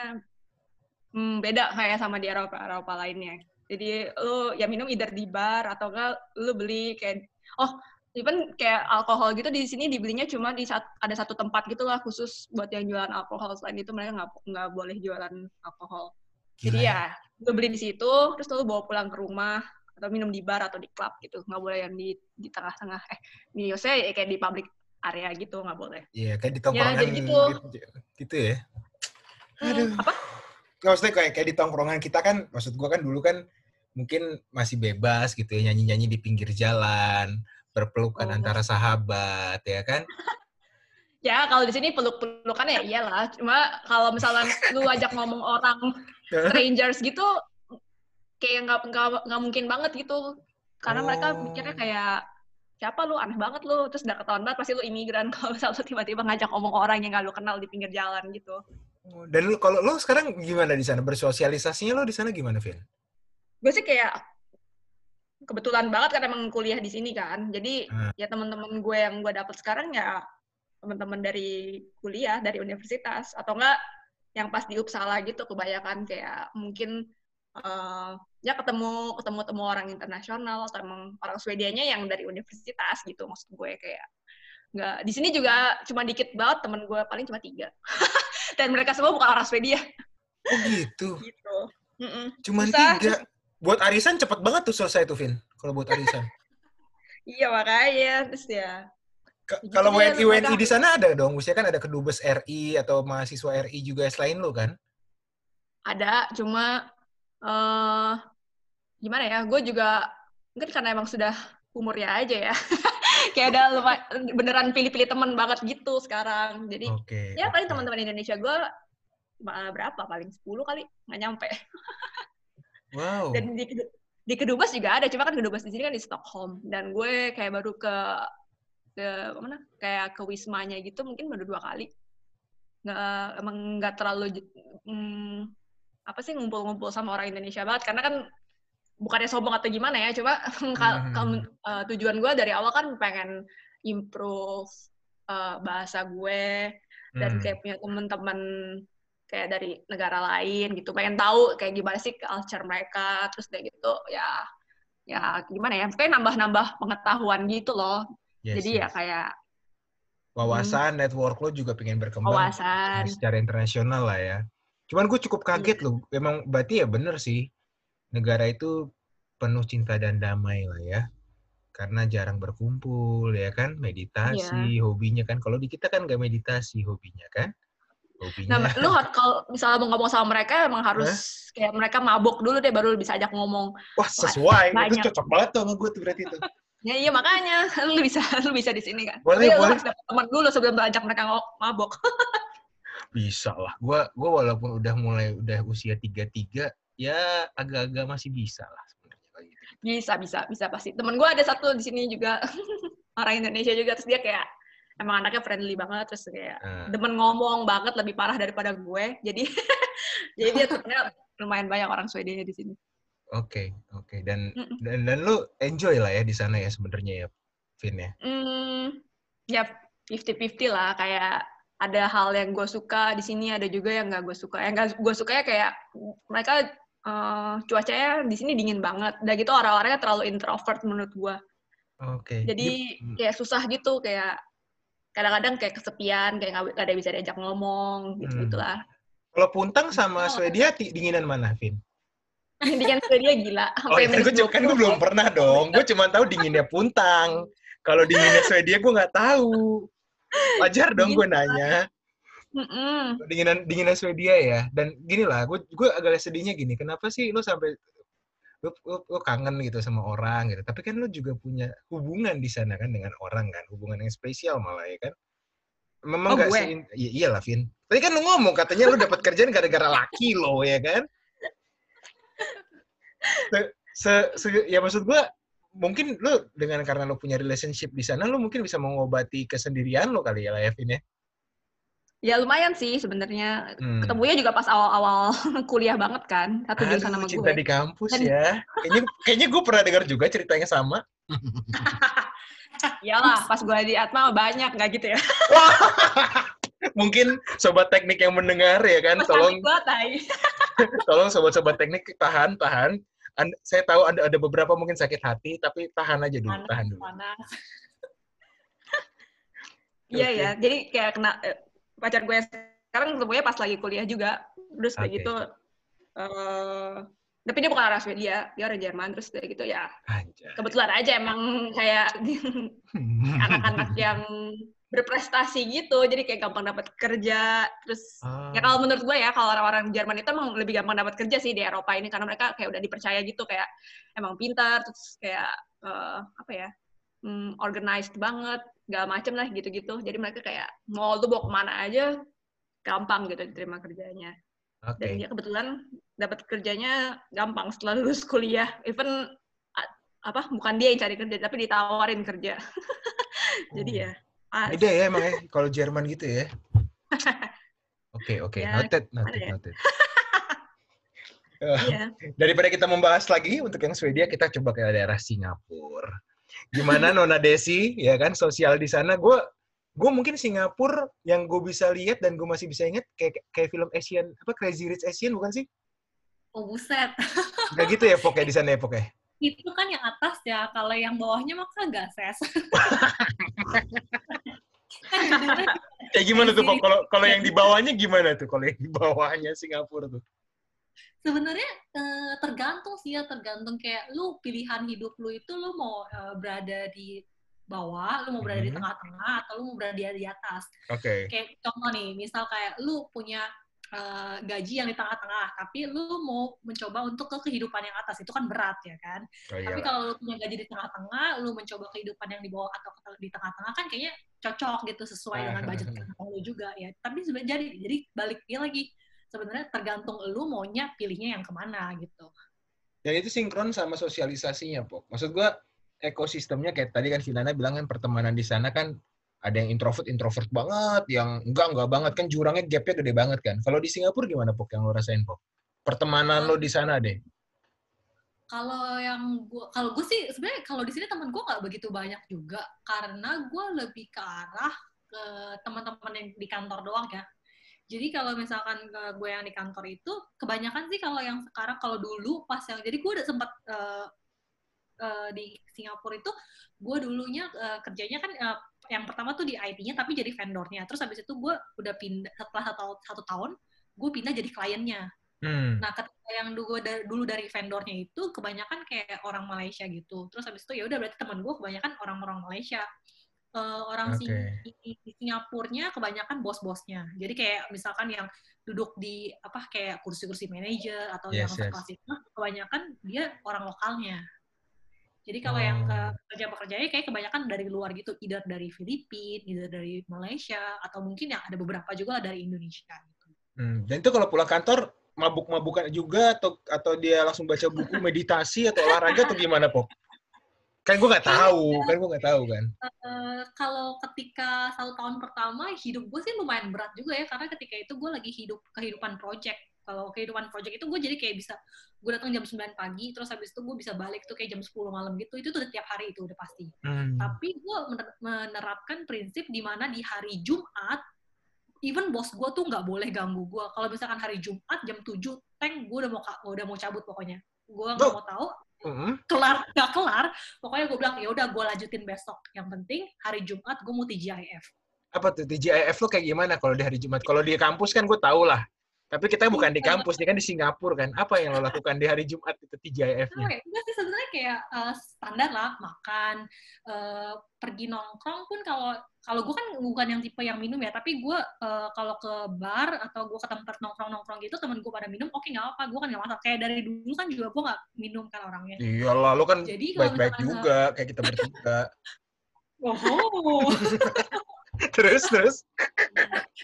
hmm, beda kayak sama di Eropa Eropa lainnya jadi lu ya minum either di bar atau enggak lu beli kayak oh even kayak alkohol gitu di sini dibelinya cuma di sat- ada satu tempat gitu lah khusus buat yang jualan alkohol selain itu mereka nggak nggak boleh jualan alkohol jadi Gila ya lu beli di situ terus lu bawa pulang ke rumah atau minum di bar atau di klub gitu nggak boleh yang di di tengah-tengah eh maksudnya ya kayak di public area gitu nggak boleh Iya, kayak di tongkrongan jadi gitu. gitu. gitu ya. Aduh. apa Nggak, maksudnya kayak, kayak di tongkrongan kita kan, maksud gua kan dulu kan mungkin masih bebas gitu ya, nyanyi-nyanyi di pinggir jalan, berpelukan Oh. antara sahabat, ya kan? Ya, kalau di sini peluk-pelukan ya iyalah. Cuma kalau misalnya lu ajak ngomong orang strangers gitu, kayak nggak nggak mungkin banget gitu. Karena mereka Oh. mikirnya kayak siapa lu aneh banget lu terus udah ketahuan banget pasti lu imigran kalau misalnya lu tiba-tiba ngajak ngomong orang yang gak lu kenal di pinggir jalan gitu. Dan lu kalau lu sekarang gimana di sana? Bersosialisasinya lu di sana gimana, Vin? Gue sih kayak kebetulan banget kan emang kuliah di sini kan. Jadi Hmm. ya teman-teman gue yang gue dapet sekarang ya teman-teman dari kuliah, dari universitas atau enggak yang pas di Uppsala gitu kebanyakan kayak mungkin eh, ya ketemu ketemu ketemu orang internasional atau emang orang Swedianya yang dari universitas gitu maksud gue kayak nggak di sini juga cuma dikit banget temen gue paling cuma tiga dan mereka semua bukan orang Swedia Oh gitu. gitu Mm-mm. Cuman Susah. tiga. buat arisan cepet banget tuh selesai tuh, Vin. Kalau buat arisan. Iya makanya terus ya. Gitu Kalau WNI WNI di sana ada dong. Maksudnya kan ada kedubes RI atau mahasiswa RI juga selain lu kan? Ada, cuma eh gimana ya? Gue juga mungkin karena emang sudah umurnya aja ya. Kayak ada lupa- beneran pilih-pilih teman banget gitu sekarang. Jadi Oke. ya paling teman-teman Indonesia gue berapa? Paling 10 kali nggak nyampe. Wow. Dan di, di Kedubes juga ada, cuma kan Kedubes di sini kan di Stockholm. Dan gue kayak baru ke ke mana? Kayak ke wismanya gitu, mungkin baru dua kali. Nggak emang nggak terlalu hmm, apa sih ngumpul-ngumpul sama orang Indonesia banget, karena kan bukannya sombong atau gimana ya, cuma kal- Hmm. eh, tujuan gue dari awal kan pengen improve eh, bahasa gue dan Hmm. kayak punya temen-temen kayak dari negara lain gitu pengen tahu kayak gimana sih culture mereka terus kayak gitu ya ya gimana ya kayak nambah-nambah pengetahuan gitu loh Yes, jadi ya yes. kayak wawasan network lo juga pengen berkembang wawasan secara internasional lah ya. Cuman gue cukup kaget Iya. loh. Emang berarti ya bener sih. Negara itu penuh cinta dan damai lah ya. Karena jarang berkumpul ya kan. Meditasi, hobinya kan. Kalau di kita kan gak meditasi hobinya kan. Hobinya. nah lu kalau misalnya mau ngomong sama mereka emang harus kayak mereka mabuk dulu deh baru lu bisa ajak ngomong Wah sesuai. Itu banyak. cocok banget tuh sama gue tuh berarti tuh. ya iya makanya lu bisa lu bisa di sini kan Boleh, Tapi lu boleh. harus dapet teman dulu sebelum lu ajak mereka mabok Bisa lah. Gue gua walaupun udah mulai udah usia 33 ya agak-agak masih bisa lah sebenarnya kayak gitu. bisa bisa bisa pasti temen gue ada satu di sini juga orang Indonesia juga terus dia kayak emang anaknya friendly banget terus kayak Nah, demen ngomong banget lebih parah daripada gue jadi jadi dia temennya lumayan banyak orang Swedia di sini Oke, oke. Dan, Mm-mm. dan dan lu enjoy lah ya di sana ya sebenarnya ya, Vin ya. hmm, ya 50-50 lah kayak ada hal yang gue suka di sini ada juga yang nggak gue suka yang nggak gue suka ya kayak mereka eh, cuacanya di sini dingin banget udah gitu orang-orangnya terlalu introvert menurut gue Oke. jadi Hmm. kayak susah gitu kayak kadang-kadang kayak kesepian kayak nggak ada bisa diajak ngomong gitu Hmm. gitulah Kalau Puntang sama Swedia ti- dinginan mana, Vin? dengan dia gila Oh, sampai minus gue kan gue 20. belum pernah dong. Gue cuma tahu dinginnya Puntang. Kalau dinginnya Swedia gue nggak tahu. Wajar dong gue nanya. Mm-mm. Dinginan dinginan Swedia ya. Dan gini lah, gue gue agak sedihnya gini. Kenapa sih lu sampai lu, lu, lu kangen gitu sama orang gitu. Tapi kan lu juga punya hubungan di sana kan dengan orang kan, hubungan yang spesial malah ya kan. Memang Oh, nggak gue? se- iya iyalah Vin. Tadi kan lu ngomong katanya lu dapat kerjaan gara-gara laki lo ya kan. Se, se, se- ya maksud gua mungkin lu dengan karena lu punya relationship di sana lu mungkin bisa mengobati kesendirian lo kali ya lah ya Vin ya. Ya lumayan sih sebenarnya Hmm. ketemunya juga pas awal-awal kuliah banget kan satu jurusan sama cinta gue di kampus Dan- ya. Kayaknya kayaknya gue pernah dengar juga ceritanya sama. iyalah pas gue di Atma banyak nggak gitu ya Mungkin sobat teknik yang mendengar ya kan, Pas tolong tai. tolong sobat-sobat teknik tahan tahan. Anda, saya tahu ada ada beberapa mungkin sakit hati, tapi tahan aja dulu, Panas, tahan dulu. panas. Iya Oke. ya, jadi kayak kena eh, pacar gue sekarang ketemunya pas lagi kuliah juga. Terus kayak Oke. gitu eh tapi dia bukan orang Swedia, dia orang Jerman terus kayak gitu ya. Anjay. Kebetulan aja emang kayak anak-anak yang berprestasi gitu, jadi kayak gampang dapat kerja. Terus Ah, ya kalau menurut gue ya kalau orang-orang Jerman itu emang lebih gampang dapat kerja sih di Eropa ini karena mereka kayak udah dipercaya gitu kayak emang pintar terus kayak eh, apa ya hmm, organized banget gak macem lah gitu-gitu jadi mereka kayak mau lu bawa ke mana aja gampang gitu diterima kerjanya Oke. dan dia kebetulan dapat kerjanya gampang setelah lulus kuliah even apa bukan dia yang cari kerja tapi ditawarin kerja jadi Oh. ya pas. Beda ya emang ya, kalau Jerman gitu ya. Oke, oke. Ya, Noted, noted, ya? noted. Eh, Iya. Daripada kita membahas lagi untuk yang Swedia, kita coba ke daerah Singapura. Gimana Nona Desi, ya kan, sosial di sana. Gue gue mungkin Singapura yang gue bisa lihat dan gue masih bisa ingat kayak kayak film Asian apa Crazy Rich Asian bukan sih? Oh buset. Nggak gitu ya pokoknya di sana ya pokoknya. Itu kan yang atas ya, kalau yang bawahnya mah kagak ses. Kayak gimana tuh Kalau kalau yang di bawahnya gimana tuh? Kalau yang di bawahnya Singapura tuh? Sebenarnya uh, tergantung sih ya tergantung kayak lu pilihan hidup lu itu lu mau uh, berada di bawah, lu mau berada mm -hmm. di mm-hmm. tengah-tengah atau lu mau berada di atas. Oke. Okay. Kayak contoh nih, misal kayak lu punya uh, gaji yang di tengah-tengah, tapi lu mau mencoba untuk ke kehidupan yang atas, itu kan berat ya kan. Oh, tapi kalau lu punya gaji di tengah-tengah, lu mencoba kehidupan yang di bawah atau di tengah-tengah kan kayaknya cocok gitu sesuai dengan budget lu juga ya. Tapi sebenarnya jadi jadi balik lagi sebenarnya tergantung lu maunya pilihnya yang ke mana gitu. Dan itu sinkron sama sosialisasinya, Pok. Maksud gua ekosistemnya kayak tadi kan Sinana bilang kan pertemanan di sana kan ada yang introvert introvert banget, yang enggak enggak banget kan jurangnya gapnya gede banget kan. Kalau di Singapura gimana pok yang lo rasain pok? Pertemanan lo di sana deh. Kalau yang gua kalau gue sih sebenarnya kalau di sini teman gue nggak begitu banyak juga karena gue lebih ke arah ke teman-teman yang di kantor doang ya. Jadi kalau misalkan ke gue yang di kantor itu kebanyakan sih kalau yang sekarang kalau dulu pas yang jadi gue udah sempat uh, uh, di Singapura itu gue dulunya uh, kerjanya kan uh, yang pertama tuh di IT-nya tapi jadi vendornya. Terus habis itu gue udah pindah setelah satu, satu tahun gue pindah jadi kliennya. Hmm. nah ketika yang dulu, dulu dari vendornya itu kebanyakan kayak orang Malaysia gitu. Terus habis itu ya udah berarti teman gue kebanyakan orang-orang Malaysia uh, orang okay. di, di Singapurnya kebanyakan bos-bosnya jadi kayak misalkan yang duduk di apa kayak kursi-kursi manajer atau yes, yang yes. kelas itu kebanyakan dia orang lokalnya jadi kalau oh. yang pekerja-pekerjanya kayak kebanyakan dari luar gitu, either dari Filipina, either dari Malaysia, atau mungkin yang ada beberapa juga dari Indonesia. Gitu. Hmm. Dan itu kalau pulang kantor mabuk-mabukan juga atau atau dia langsung baca buku meditasi atau olahraga atau gimana, Pop? Kan gue nggak tahu, kan gue nggak tahu kan. Uh, kalau ketika satu tahun pertama hidup gue sih lumayan berat juga ya, karena ketika itu gue lagi hidup kehidupan project. Kalau kehidupan project itu gue jadi kayak bisa gue datang jam 9 pagi terus habis itu gue bisa balik tuh kayak jam 10 malam gitu itu tuh tiap hari itu udah pasti. Hmm. tapi gue menerapkan prinsip di mana di hari Jumat even bos gue tuh nggak boleh ganggu gue kalau misalkan hari Jumat jam 7 tank gue udah mau udah mau cabut pokoknya. Gue nggak mau tahu kelar nggak kelar pokoknya gue bilang ya udah gue lanjutin besok. Yang penting hari Jumat gue mau TGIF apa tuh? TGIF lo kayak gimana kalau di hari Jumat? Kalau di kampus kan gue tau lah tapi kita bukan di iya. kampus, dia kan di Singapura kan. Apa yang lo lakukan di hari Jumat itu TJF-nya? Okay. Enggak sih sebenarnya kayak uh, standar lah, makan, uh, pergi nongkrong pun kalau kalau gue kan bukan yang tipe yang minum ya, tapi gue uh, kalau ke bar atau gue ke tempat nongkrong-nongkrong gitu, temen gue pada minum, oke okay, nggak apa, gue kan nggak masalah. Kayak dari dulu kan juga gue nggak minum kan orangnya. Iya lah, lo kan baik-baik juga, kayak kita bertiga. Oh. terus terus?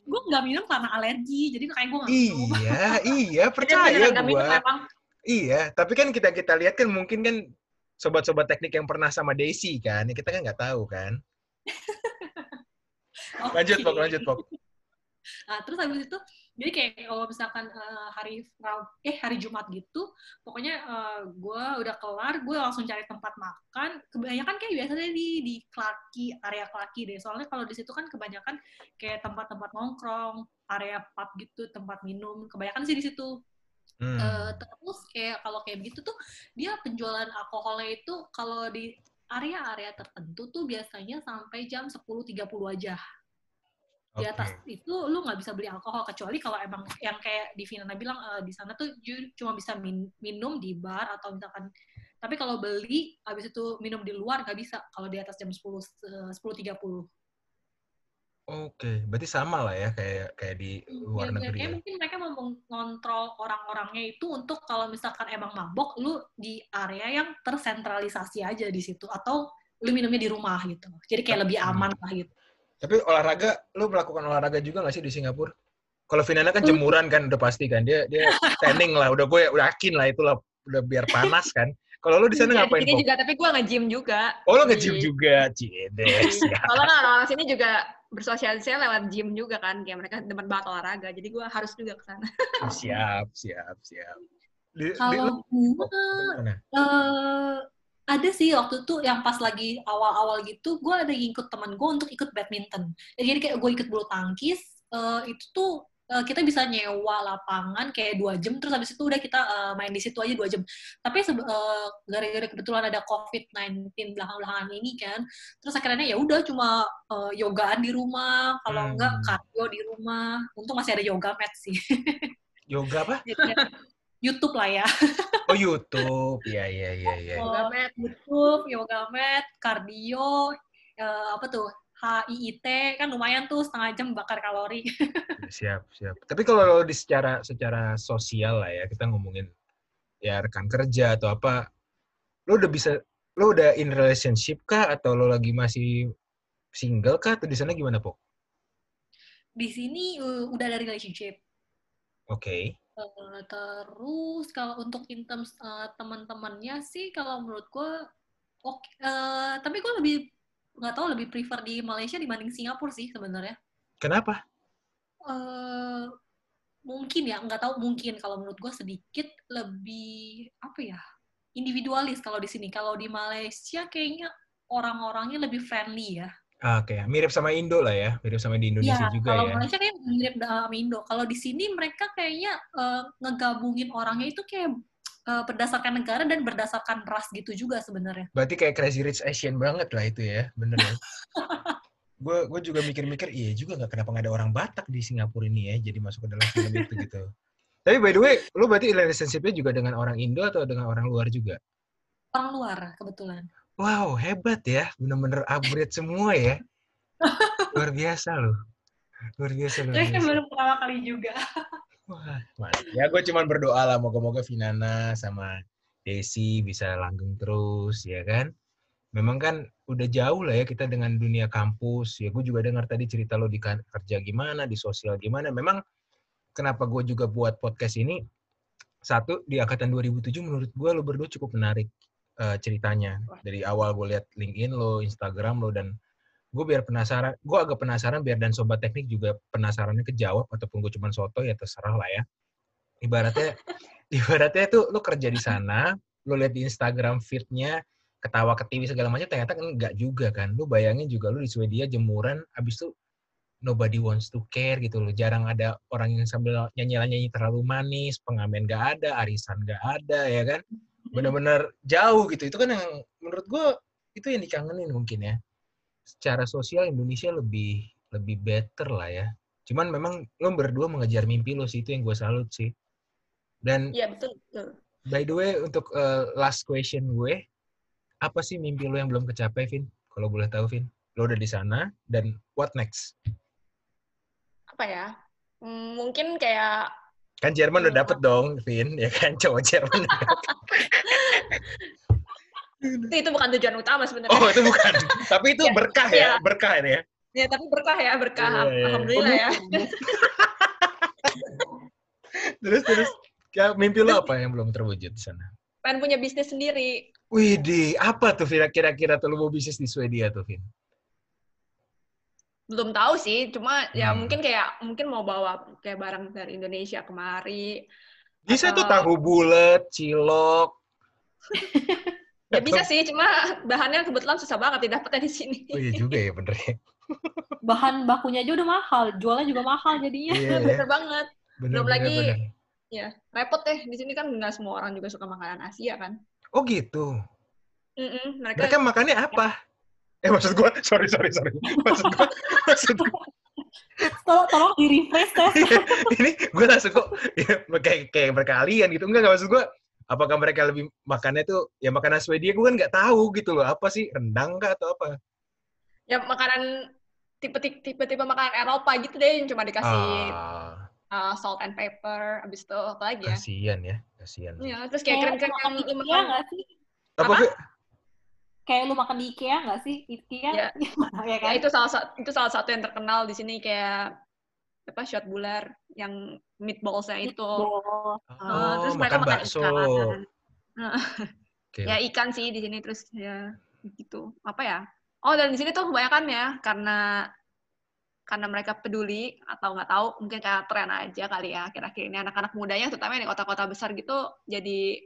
Gue nggak minum karena alergi jadi kayak gue nggak iya iya percaya gue iya tapi kan kita kita lihat kan mungkin kan sobat-sobat teknik yang pernah sama Desi kan kita kan nggak tahu kan. Okay. lanjut pok lanjut pok. Nah, terus habis itu jadi kayak kalau misalkan uh, hari eh hari Jumat gitu pokoknya uh, eh, gue udah kelar gue langsung cari tempat makan. Kebanyakan kayak biasanya di di Klaki area Klaki deh. Soalnya kalau di situ kan kebanyakan kayak tempat-tempat nongkrong area pub gitu tempat minum kebanyakan sih di situ. Hmm. uh, terus kayak kalau kayak begitu tuh dia penjualan alkoholnya itu kalau di area-area tertentu tuh biasanya sampai jam 10.30 aja di atas okay. itu lu nggak bisa beli alkohol kecuali kalau emang yang kayak di Vinana bilang uh, di sana tuh cuma bisa min minum di bar atau misalkan tapi kalau beli habis itu minum di luar nggak bisa kalau di atas jam sepuluh eh, sepuluh tiga puluh Oke, berarti sama lah ya kayak kayak di luar ya, negeri. Ya. mungkin mereka mau mengontrol orang-orangnya itu untuk kalau misalkan emang mabok, lu di area yang tersentralisasi aja di situ atau lu minumnya di rumah gitu. Jadi kayak lebih aman lah gitu. Tapi olahraga, lu melakukan olahraga juga nggak sih di Singapura? Kalau Vinana kan jemuran kan udah pasti kan dia dia standing lah, udah gue udah yakin lah itulah udah biar panas kan. Kalau lu di sana ya, ngapain? Di juga, tapi gue nge-gym juga. Oh, lu nge-gym juga, Cides. Kalau nggak orang sini juga bersosialisasi lewat gym juga kan, kayak mereka demen banget olahraga, jadi gue harus juga ke sana. siap, siap, siap. Kalau gue, uh, ada sih waktu itu yang pas lagi awal-awal gitu gue ada ikut teman gue untuk ikut badminton. Jadi kayak gue ikut bulu tangkis uh, itu tuh uh, kita bisa nyewa lapangan kayak dua jam terus habis itu udah kita uh, main di situ aja dua jam. Tapi uh, gara-gara kebetulan ada covid 19 belakang-belakangan ini kan terus akhirnya ya udah cuma uh, yogaan di rumah kalau hmm. enggak cardio di rumah. Untung masih ada yoga mat sih. Yoga apa YouTube lah ya. Oh YouTube, iya iya iya iya. Oh, YouTube, yoga mat, cardio, eh, apa tuh HIIT kan lumayan tuh setengah jam bakar kalori. Siap siap. Tapi kalau di secara secara sosial lah ya kita ngomongin ya rekan kerja atau apa, lo udah bisa lo udah in relationship kah atau lo lagi masih single kah atau di sana gimana po? Di sini uh, udah ada relationship. Oke. Uh, terus kalau untuk in terms uh, teman-temannya sih kalau menurut gue oke uh, tapi gue lebih nggak tahu lebih prefer di Malaysia dibanding Singapura sih sebenarnya. Kenapa? uh, mungkin ya nggak tahu mungkin kalau menurut gue sedikit lebih apa ya individualis kalau di sini. Kalau di Malaysia kayaknya orang-orangnya lebih friendly ya Oke, mirip sama Indo lah ya, mirip sama di Indonesia Iya, juga kalau ya. Malaysia kayak mirip sama Indo. Kalau di sini mereka kayaknya eh, ngegabungin orangnya itu kayak eh, berdasarkan negara dan berdasarkan ras gitu juga sebenarnya. Berarti kayak Crazy Rich Asian banget lah itu ya, bener ya. gue gue juga mikir-mikir, iya juga nggak kenapa nggak ada orang Batak di Singapura ini ya, jadi masuk ke dalam film itu gitu. Tapi by the way, lu berarti relationship-nya juga dengan orang Indo atau dengan orang luar juga? Orang luar kebetulan. Wow, hebat ya. Bener-bener upgrade semua ya. Luar biasa loh. Luar biasa, luar kan biasa. baru pertama kali juga. Wah. Ya gue cuman berdoa lah, moga-moga Vinana sama Desi bisa langgeng terus, ya kan? Memang kan udah jauh lah ya kita dengan dunia kampus. Ya gue juga dengar tadi cerita lo di kan- kerja gimana, di sosial gimana. Memang kenapa gue juga buat podcast ini, satu, di angkatan 2007 menurut gue lo berdua cukup menarik eh, ceritanya. Dari awal gue lihat LinkedIn lo, Instagram lo, dan gue biar penasaran, gue agak penasaran biar dan sobat teknik juga penasarannya kejawab ataupun gue cuman soto ya terserah lah ya. Ibaratnya, ibaratnya tuh lo kerja di sana, lo lihat di Instagram feed-nya, ketawa ke TV segala macam, ternyata kan enggak juga kan. Lo bayangin juga lo di Swedia jemuran, abis itu nobody wants to care gitu loh. Jarang ada orang yang sambil nyanyi-nyanyi terlalu manis, pengamen gak ada, arisan gak ada, ya kan? Bener-bener jauh gitu. Itu kan yang menurut gue itu yang dikangenin mungkin ya. Secara sosial Indonesia lebih lebih better lah ya. Cuman memang lo berdua mengejar mimpi lo sih itu yang gue salut sih. Dan Iya betul betul. by the way untuk uh, last question gue, apa sih mimpi lo yang belum kecapai, Vin? Kalau boleh tahu, Vin. Lo udah di sana dan what next? Apa ya? Hmm, Mungkin kayak Kan Jerman udah Iya. dapet dong, Vin, ya kan cowok Jerman. itu, itu bukan tujuan utama sebenarnya. oh itu bukan, tapi itu Ya, berkah ya, ya. berkah ini ya. Ya tapi berkah ya berkah. Iya, iya. Alhamdulillah ya. Terus terus, ya, mimpi lo apa yang belum terwujud di sana? Pengen punya bisnis sendiri. Widih, apa tuh Vin? Kira-kira tuh lo mau bisnis di Swedia tuh, Vin? Belum tahu sih, cuma ya Hmm. mungkin kayak mungkin mau bawa kayak barang dari Indonesia kemari. Bisa tuh tahu Atau- bulat, cilok. Ya bisa sih, cuma bahannya kebetulan susah banget didapatnya di sini. Oh iya juga ya bener ya. Bahan bakunya aja udah mahal, jualnya juga mahal jadinya. Iya, ya. Bener banget. Bener, Belum bener, lagi- bener. Ya, repot deh. Di sini kan nggak semua orang juga suka makanan Asia kan. Oh gitu. Mm-mm, Mereka mereka, makannya apa? Eh maksud gua, sorry sorry sorry. Maksud gua, maksud gua Tolong, tolong di refresh tes. ini gue langsung kok ya, kayak kayak berkalian gitu enggak enggak maksud gue apakah mereka lebih makannya tuh ya makanan Swedia gue kan nggak tahu gitu loh apa sih rendang kah atau apa ya makanan tipe-tipe tipe makanan Eropa gitu deh yang cuma dikasih ah uh, salt and pepper, abis itu apa lagi ya? kasihan ya kasihan Ya, terus kayak keren-keren yang lu IKEA makan. nggak sih? apa, Apa? Kayak lu makan di IKEA nggak sih? IKEA Ya. ya Ya, kan? itu salah satu itu salah satu yang terkenal di sini kayak apa shot bular yang meatballsnya itu. Meatball. Uh, oh terus mereka makan makan bakso ikan. Oke. Ya ikan sih di sini terus ya gitu. Apa ya? Oh dan di sini tuh kebanyakan ya karena karena mereka peduli atau nggak tahu mungkin kayak tren aja kali ya akhir-akhir ini anak-anak mudanya terutama yang di kota-kota besar gitu jadi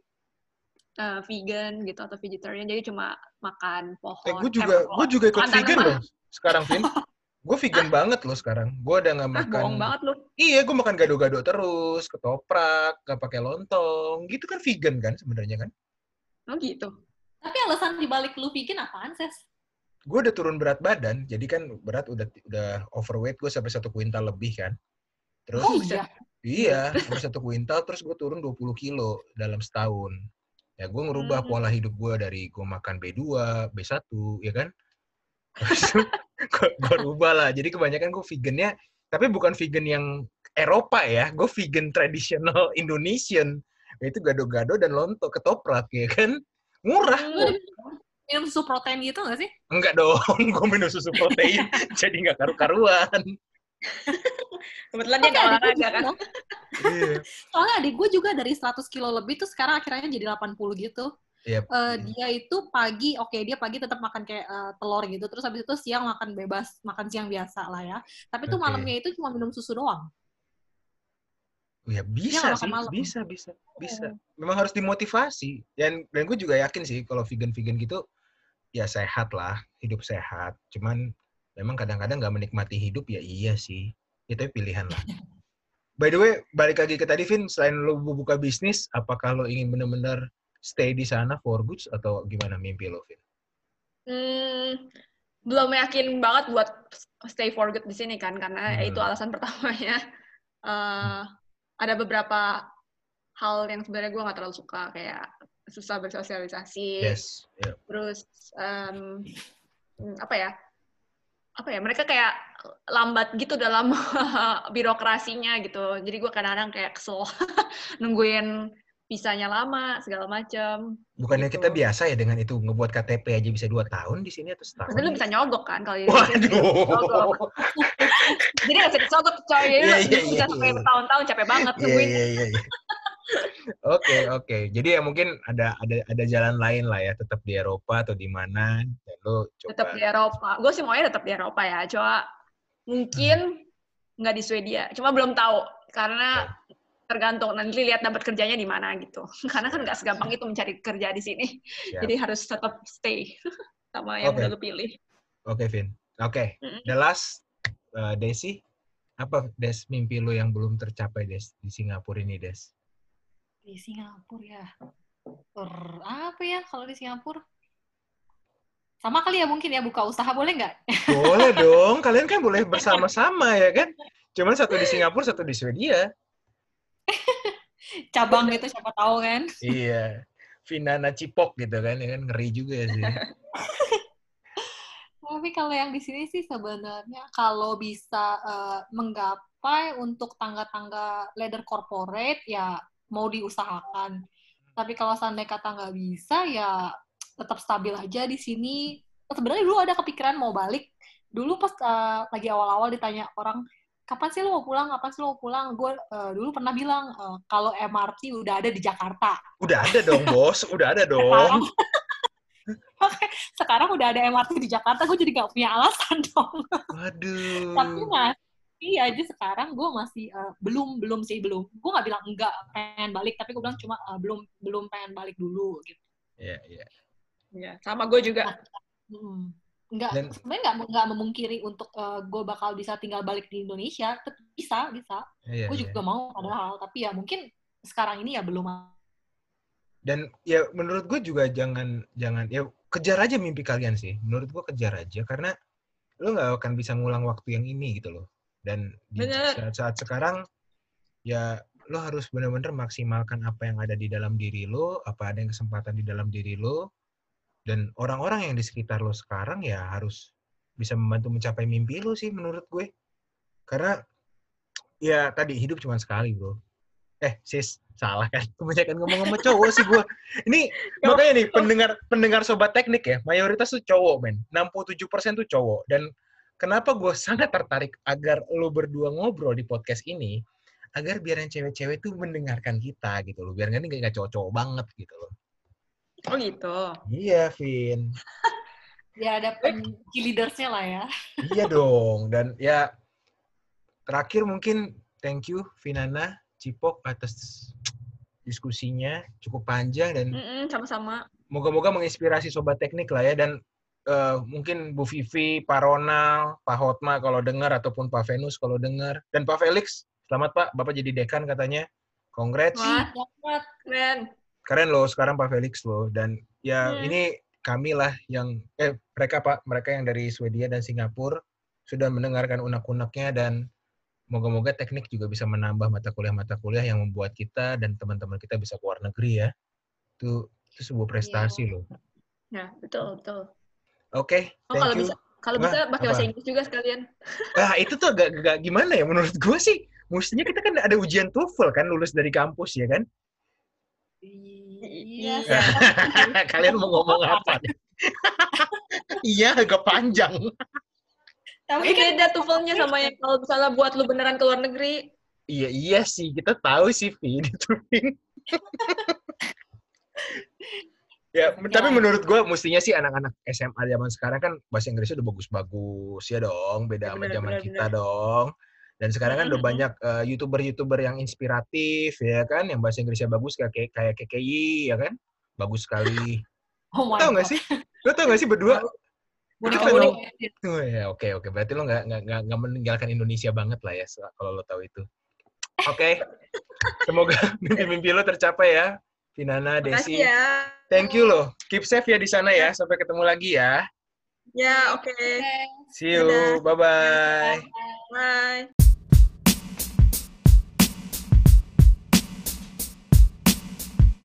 eh, vegan gitu atau vegetarian jadi cuma makan pohon. eh gue eh, juga pohon. gue juga ikut vegan loh sekarang Vin gue vegan banget loh sekarang gue udah nggak Ah, makan bohong banget lu. iya gue makan gado-gado terus ketoprak gak pakai lontong gitu kan vegan kan sebenarnya kan Oh gitu. Tapi alasan dibalik lu bikin apaan, Ses? gue udah turun berat badan jadi kan berat udah udah overweight gue sampai satu kuintal lebih kan terus Oh iya. Iya, satu kuintal, terus gue turun 20 kilo dalam setahun. Ya gue ngerubah Hmm. pola hidup gue dari gue makan B2, B1, ya kan? Terus gue, gue rubah lah. Jadi kebanyakan gue vegannya, tapi bukan vegan yang Eropa ya. Gue vegan tradisional Indonesian. Itu gado-gado dan lontok ketoprak, ya kan? Murah. Minum susu protein gitu nggak sih? Enggak dong, gue minum susu protein, jadi nggak karu-karuan. Kebetulan dia gue olahraga kan. Iya. Soalnya adik gue juga dari 100 kilo lebih tuh sekarang akhirnya jadi 80 gitu. Iya. Eh, dia itu pagi, oke dia pagi tetap makan kayak eh, telur gitu. Terus habis itu siang makan bebas, makan siang biasa lah ya. Tapi tuh malamnya itu cuma minum susu doang. Ya bisa sih, malam. bisa, bisa, bisa. Memang harus dimotivasi. Dan dan gue juga yakin sih kalau vegan-vegan gitu ya sehat lah, hidup sehat. Cuman memang kadang-kadang nggak menikmati hidup ya iya sih. Itu pilihan lah. By the way, balik lagi ke tadi Vin, selain lo buka bisnis, apakah lo ingin benar-benar stay di sana for good atau gimana mimpi lo Vin? Hmm, belum yakin banget buat stay for good di sini kan, karena Hmm. itu alasan pertamanya. Eh, ada beberapa hal yang sebenarnya gue nggak terlalu suka, kayak susah bersosialisasi. Yes. ya. Terus hmm, apa ya? Apa ya? Mereka kayak lambat gitu dalam birokrasinya gitu. Jadi gue kadang-kadang kayak kesel nungguin visanya lama segala macam. Bukannya Gitu. kita biasa ya dengan itu ngebuat KTP aja bisa dua tahun di sini atau setahun? Tapi lu bisa nyogok kan kalau di Waduh. Nyogok. Jadi nggak bisa disogok coy. Jadi Iya, lu iya, bisa iya, sampai iya. bertahun-tahun capek banget Iya nungguin. iya iya. iya. Oke oke. Jadi ya mungkin ada ada ada jalan lain lah ya, tetap di Eropa atau di mana dan lo coba. Tetap di Eropa. Gue sih maunya tetap di Eropa ya. Coba mungkin nggak di Swedia. Cuma belum tahu karena tergantung nanti lihat dapat kerjanya di mana gitu. Karena kan nggak segampang itu mencari kerja di sini. Siap. Jadi harus tetap stay sama yang Oke. udah lu pilih. Oke Vin. Oke. Mm-mm. The last uh, Desi apa Des mimpi lo yang belum tercapai Des di Singapura ini Des? Di Singapura ya. Per- apa ya kalau di Singapura? Sama kali ya mungkin ya buka usaha boleh nggak? Boleh dong. Kalian kan boleh bersama-sama ya kan? Cuman satu di Singapura, satu di Swedia. Cabang gitu siapa tahu kan? Iya. Vinana Cipok gitu kan, ya kan ngeri juga sih. Tapi kalau yang di sini sih sebenarnya kalau bisa eh, menggapai untuk tangga-tangga ladder corporate ya mau diusahakan. Tapi kalau seandainya kata nggak bisa ya tetap stabil aja di sini. Sebenarnya dulu ada kepikiran mau balik. Dulu pas eh, lagi awal-awal ditanya orang kapan sih lu mau pulang? Kapan sih lu mau pulang? Gue eh, dulu pernah bilang eh, kalau MRT udah ada di Jakarta. Udah ada dong, Bos. Udah ada Sekarang, dong. sekarang udah ada MRT di Jakarta, gue jadi nggak punya alasan dong. Waduh. tapi masih aja sekarang gue masih eh, belum belum sih belum gue nggak bilang enggak pengen balik tapi gue bilang cuma eh, belum belum pengen balik dulu gitu Iya, iya. Ya, sama gue juga. Mm. Nggak Dan- sebenarnya nggak nggak memungkiri untuk gue bakal bisa tinggal balik di Indonesia Tetep bisa bisa Iya, gue iya. juga mau padahal tapi ya mungkin sekarang ini ya belum Dan ya menurut gue juga jangan jangan ya kejar aja mimpi kalian sih. Menurut gue kejar aja karena lo nggak akan bisa ngulang waktu yang ini gitu loh. Dan di Bener. saat-saat sekarang ya lo harus benar-benar maksimalkan apa yang ada di dalam diri lo, apa ada yang kesempatan di dalam diri lo, dan orang-orang yang di sekitar lo sekarang ya harus bisa membantu mencapai mimpi lo sih menurut gue. Karena ya tadi hidup cuma sekali bro. Eh sis salah kan kebanyakan ngomong sama cowok sih gue. Ini makanya nih pendengar pendengar sobat teknik ya mayoritas tuh cowok men. 67% tuh cowok dan kenapa gue sangat tertarik agar lo berdua ngobrol di podcast ini agar biar yang cewek-cewek tuh mendengarkan kita gitu loh biar nggak nggak cowok-cowok banget gitu loh. Oh gitu. Iya Vin. ya ada leadersnya lah ya Iya dong. Dan ya terakhir mungkin thank you Vinana Cipok atas diskusinya cukup panjang dan Mm-mm, sama-sama. moga-moga menginspirasi sobat teknik lah ya dan eh, mungkin Bu Vivi, Pak Ronald, Pak Hotma kalau dengar ataupun Pak Venus kalau dengar dan Pak Felix selamat Pak Bapak jadi dekan katanya congrats Wah, Dapat. keren. Keren loh sekarang Pak Felix loh dan ya Hmm. ini kami lah yang eh mereka Pak mereka yang dari Swedia dan Singapura sudah mendengarkan unek-uneknya dan moga-moga teknik juga bisa menambah mata kuliah-mata kuliah yang membuat kita dan teman-teman kita bisa keluar negeri ya. Itu itu sebuah prestasi Iya. loh. Ya, betul, betul. Oke, Oh, thank kalau you. bisa kalau bisa pakai bahasa Inggris juga sekalian. Ah, itu tuh agak, agak gimana ya menurut gue sih. Mestinya kita kan ada ujian TOEFL kan lulus dari kampus ya kan? Iya. Iya. Kalian mau ngomong apa? iya, agak panjang. Tapi kan beda tuvelnya sama yang kalau misalnya buat lu beneran ke luar negeri. Iya, iya sih. Kita tahu sih, Vi, di Tuping. ya, tapi menurut gue mestinya sih anak-anak SMA zaman sekarang kan bahasa Inggrisnya udah bagus-bagus ya dong, beda Ya, sama zaman kita dong. Dan sekarang kan udah Mm-mm. banyak eh, youtuber-youtuber yang inspiratif ya kan, yang bahasa Inggrisnya bagus kayak kayak KKI ya kan, bagus sekali. Oh my Tahu nggak sih? Lo tau nggak sih berdua? Oh ya, oke oke. Berarti lo nggak nggak nggak meninggalkan Indonesia banget lah ya, kalau lo tahu itu. Oke. Semoga mimpi-mimpi lo tercapai ya, Vinana, Desi. Ya. Thank you loh. Keep safe ya di sana ya. Sampai ketemu lagi ya. Ya, oke. See you. Dadah. Bye bye. Bye.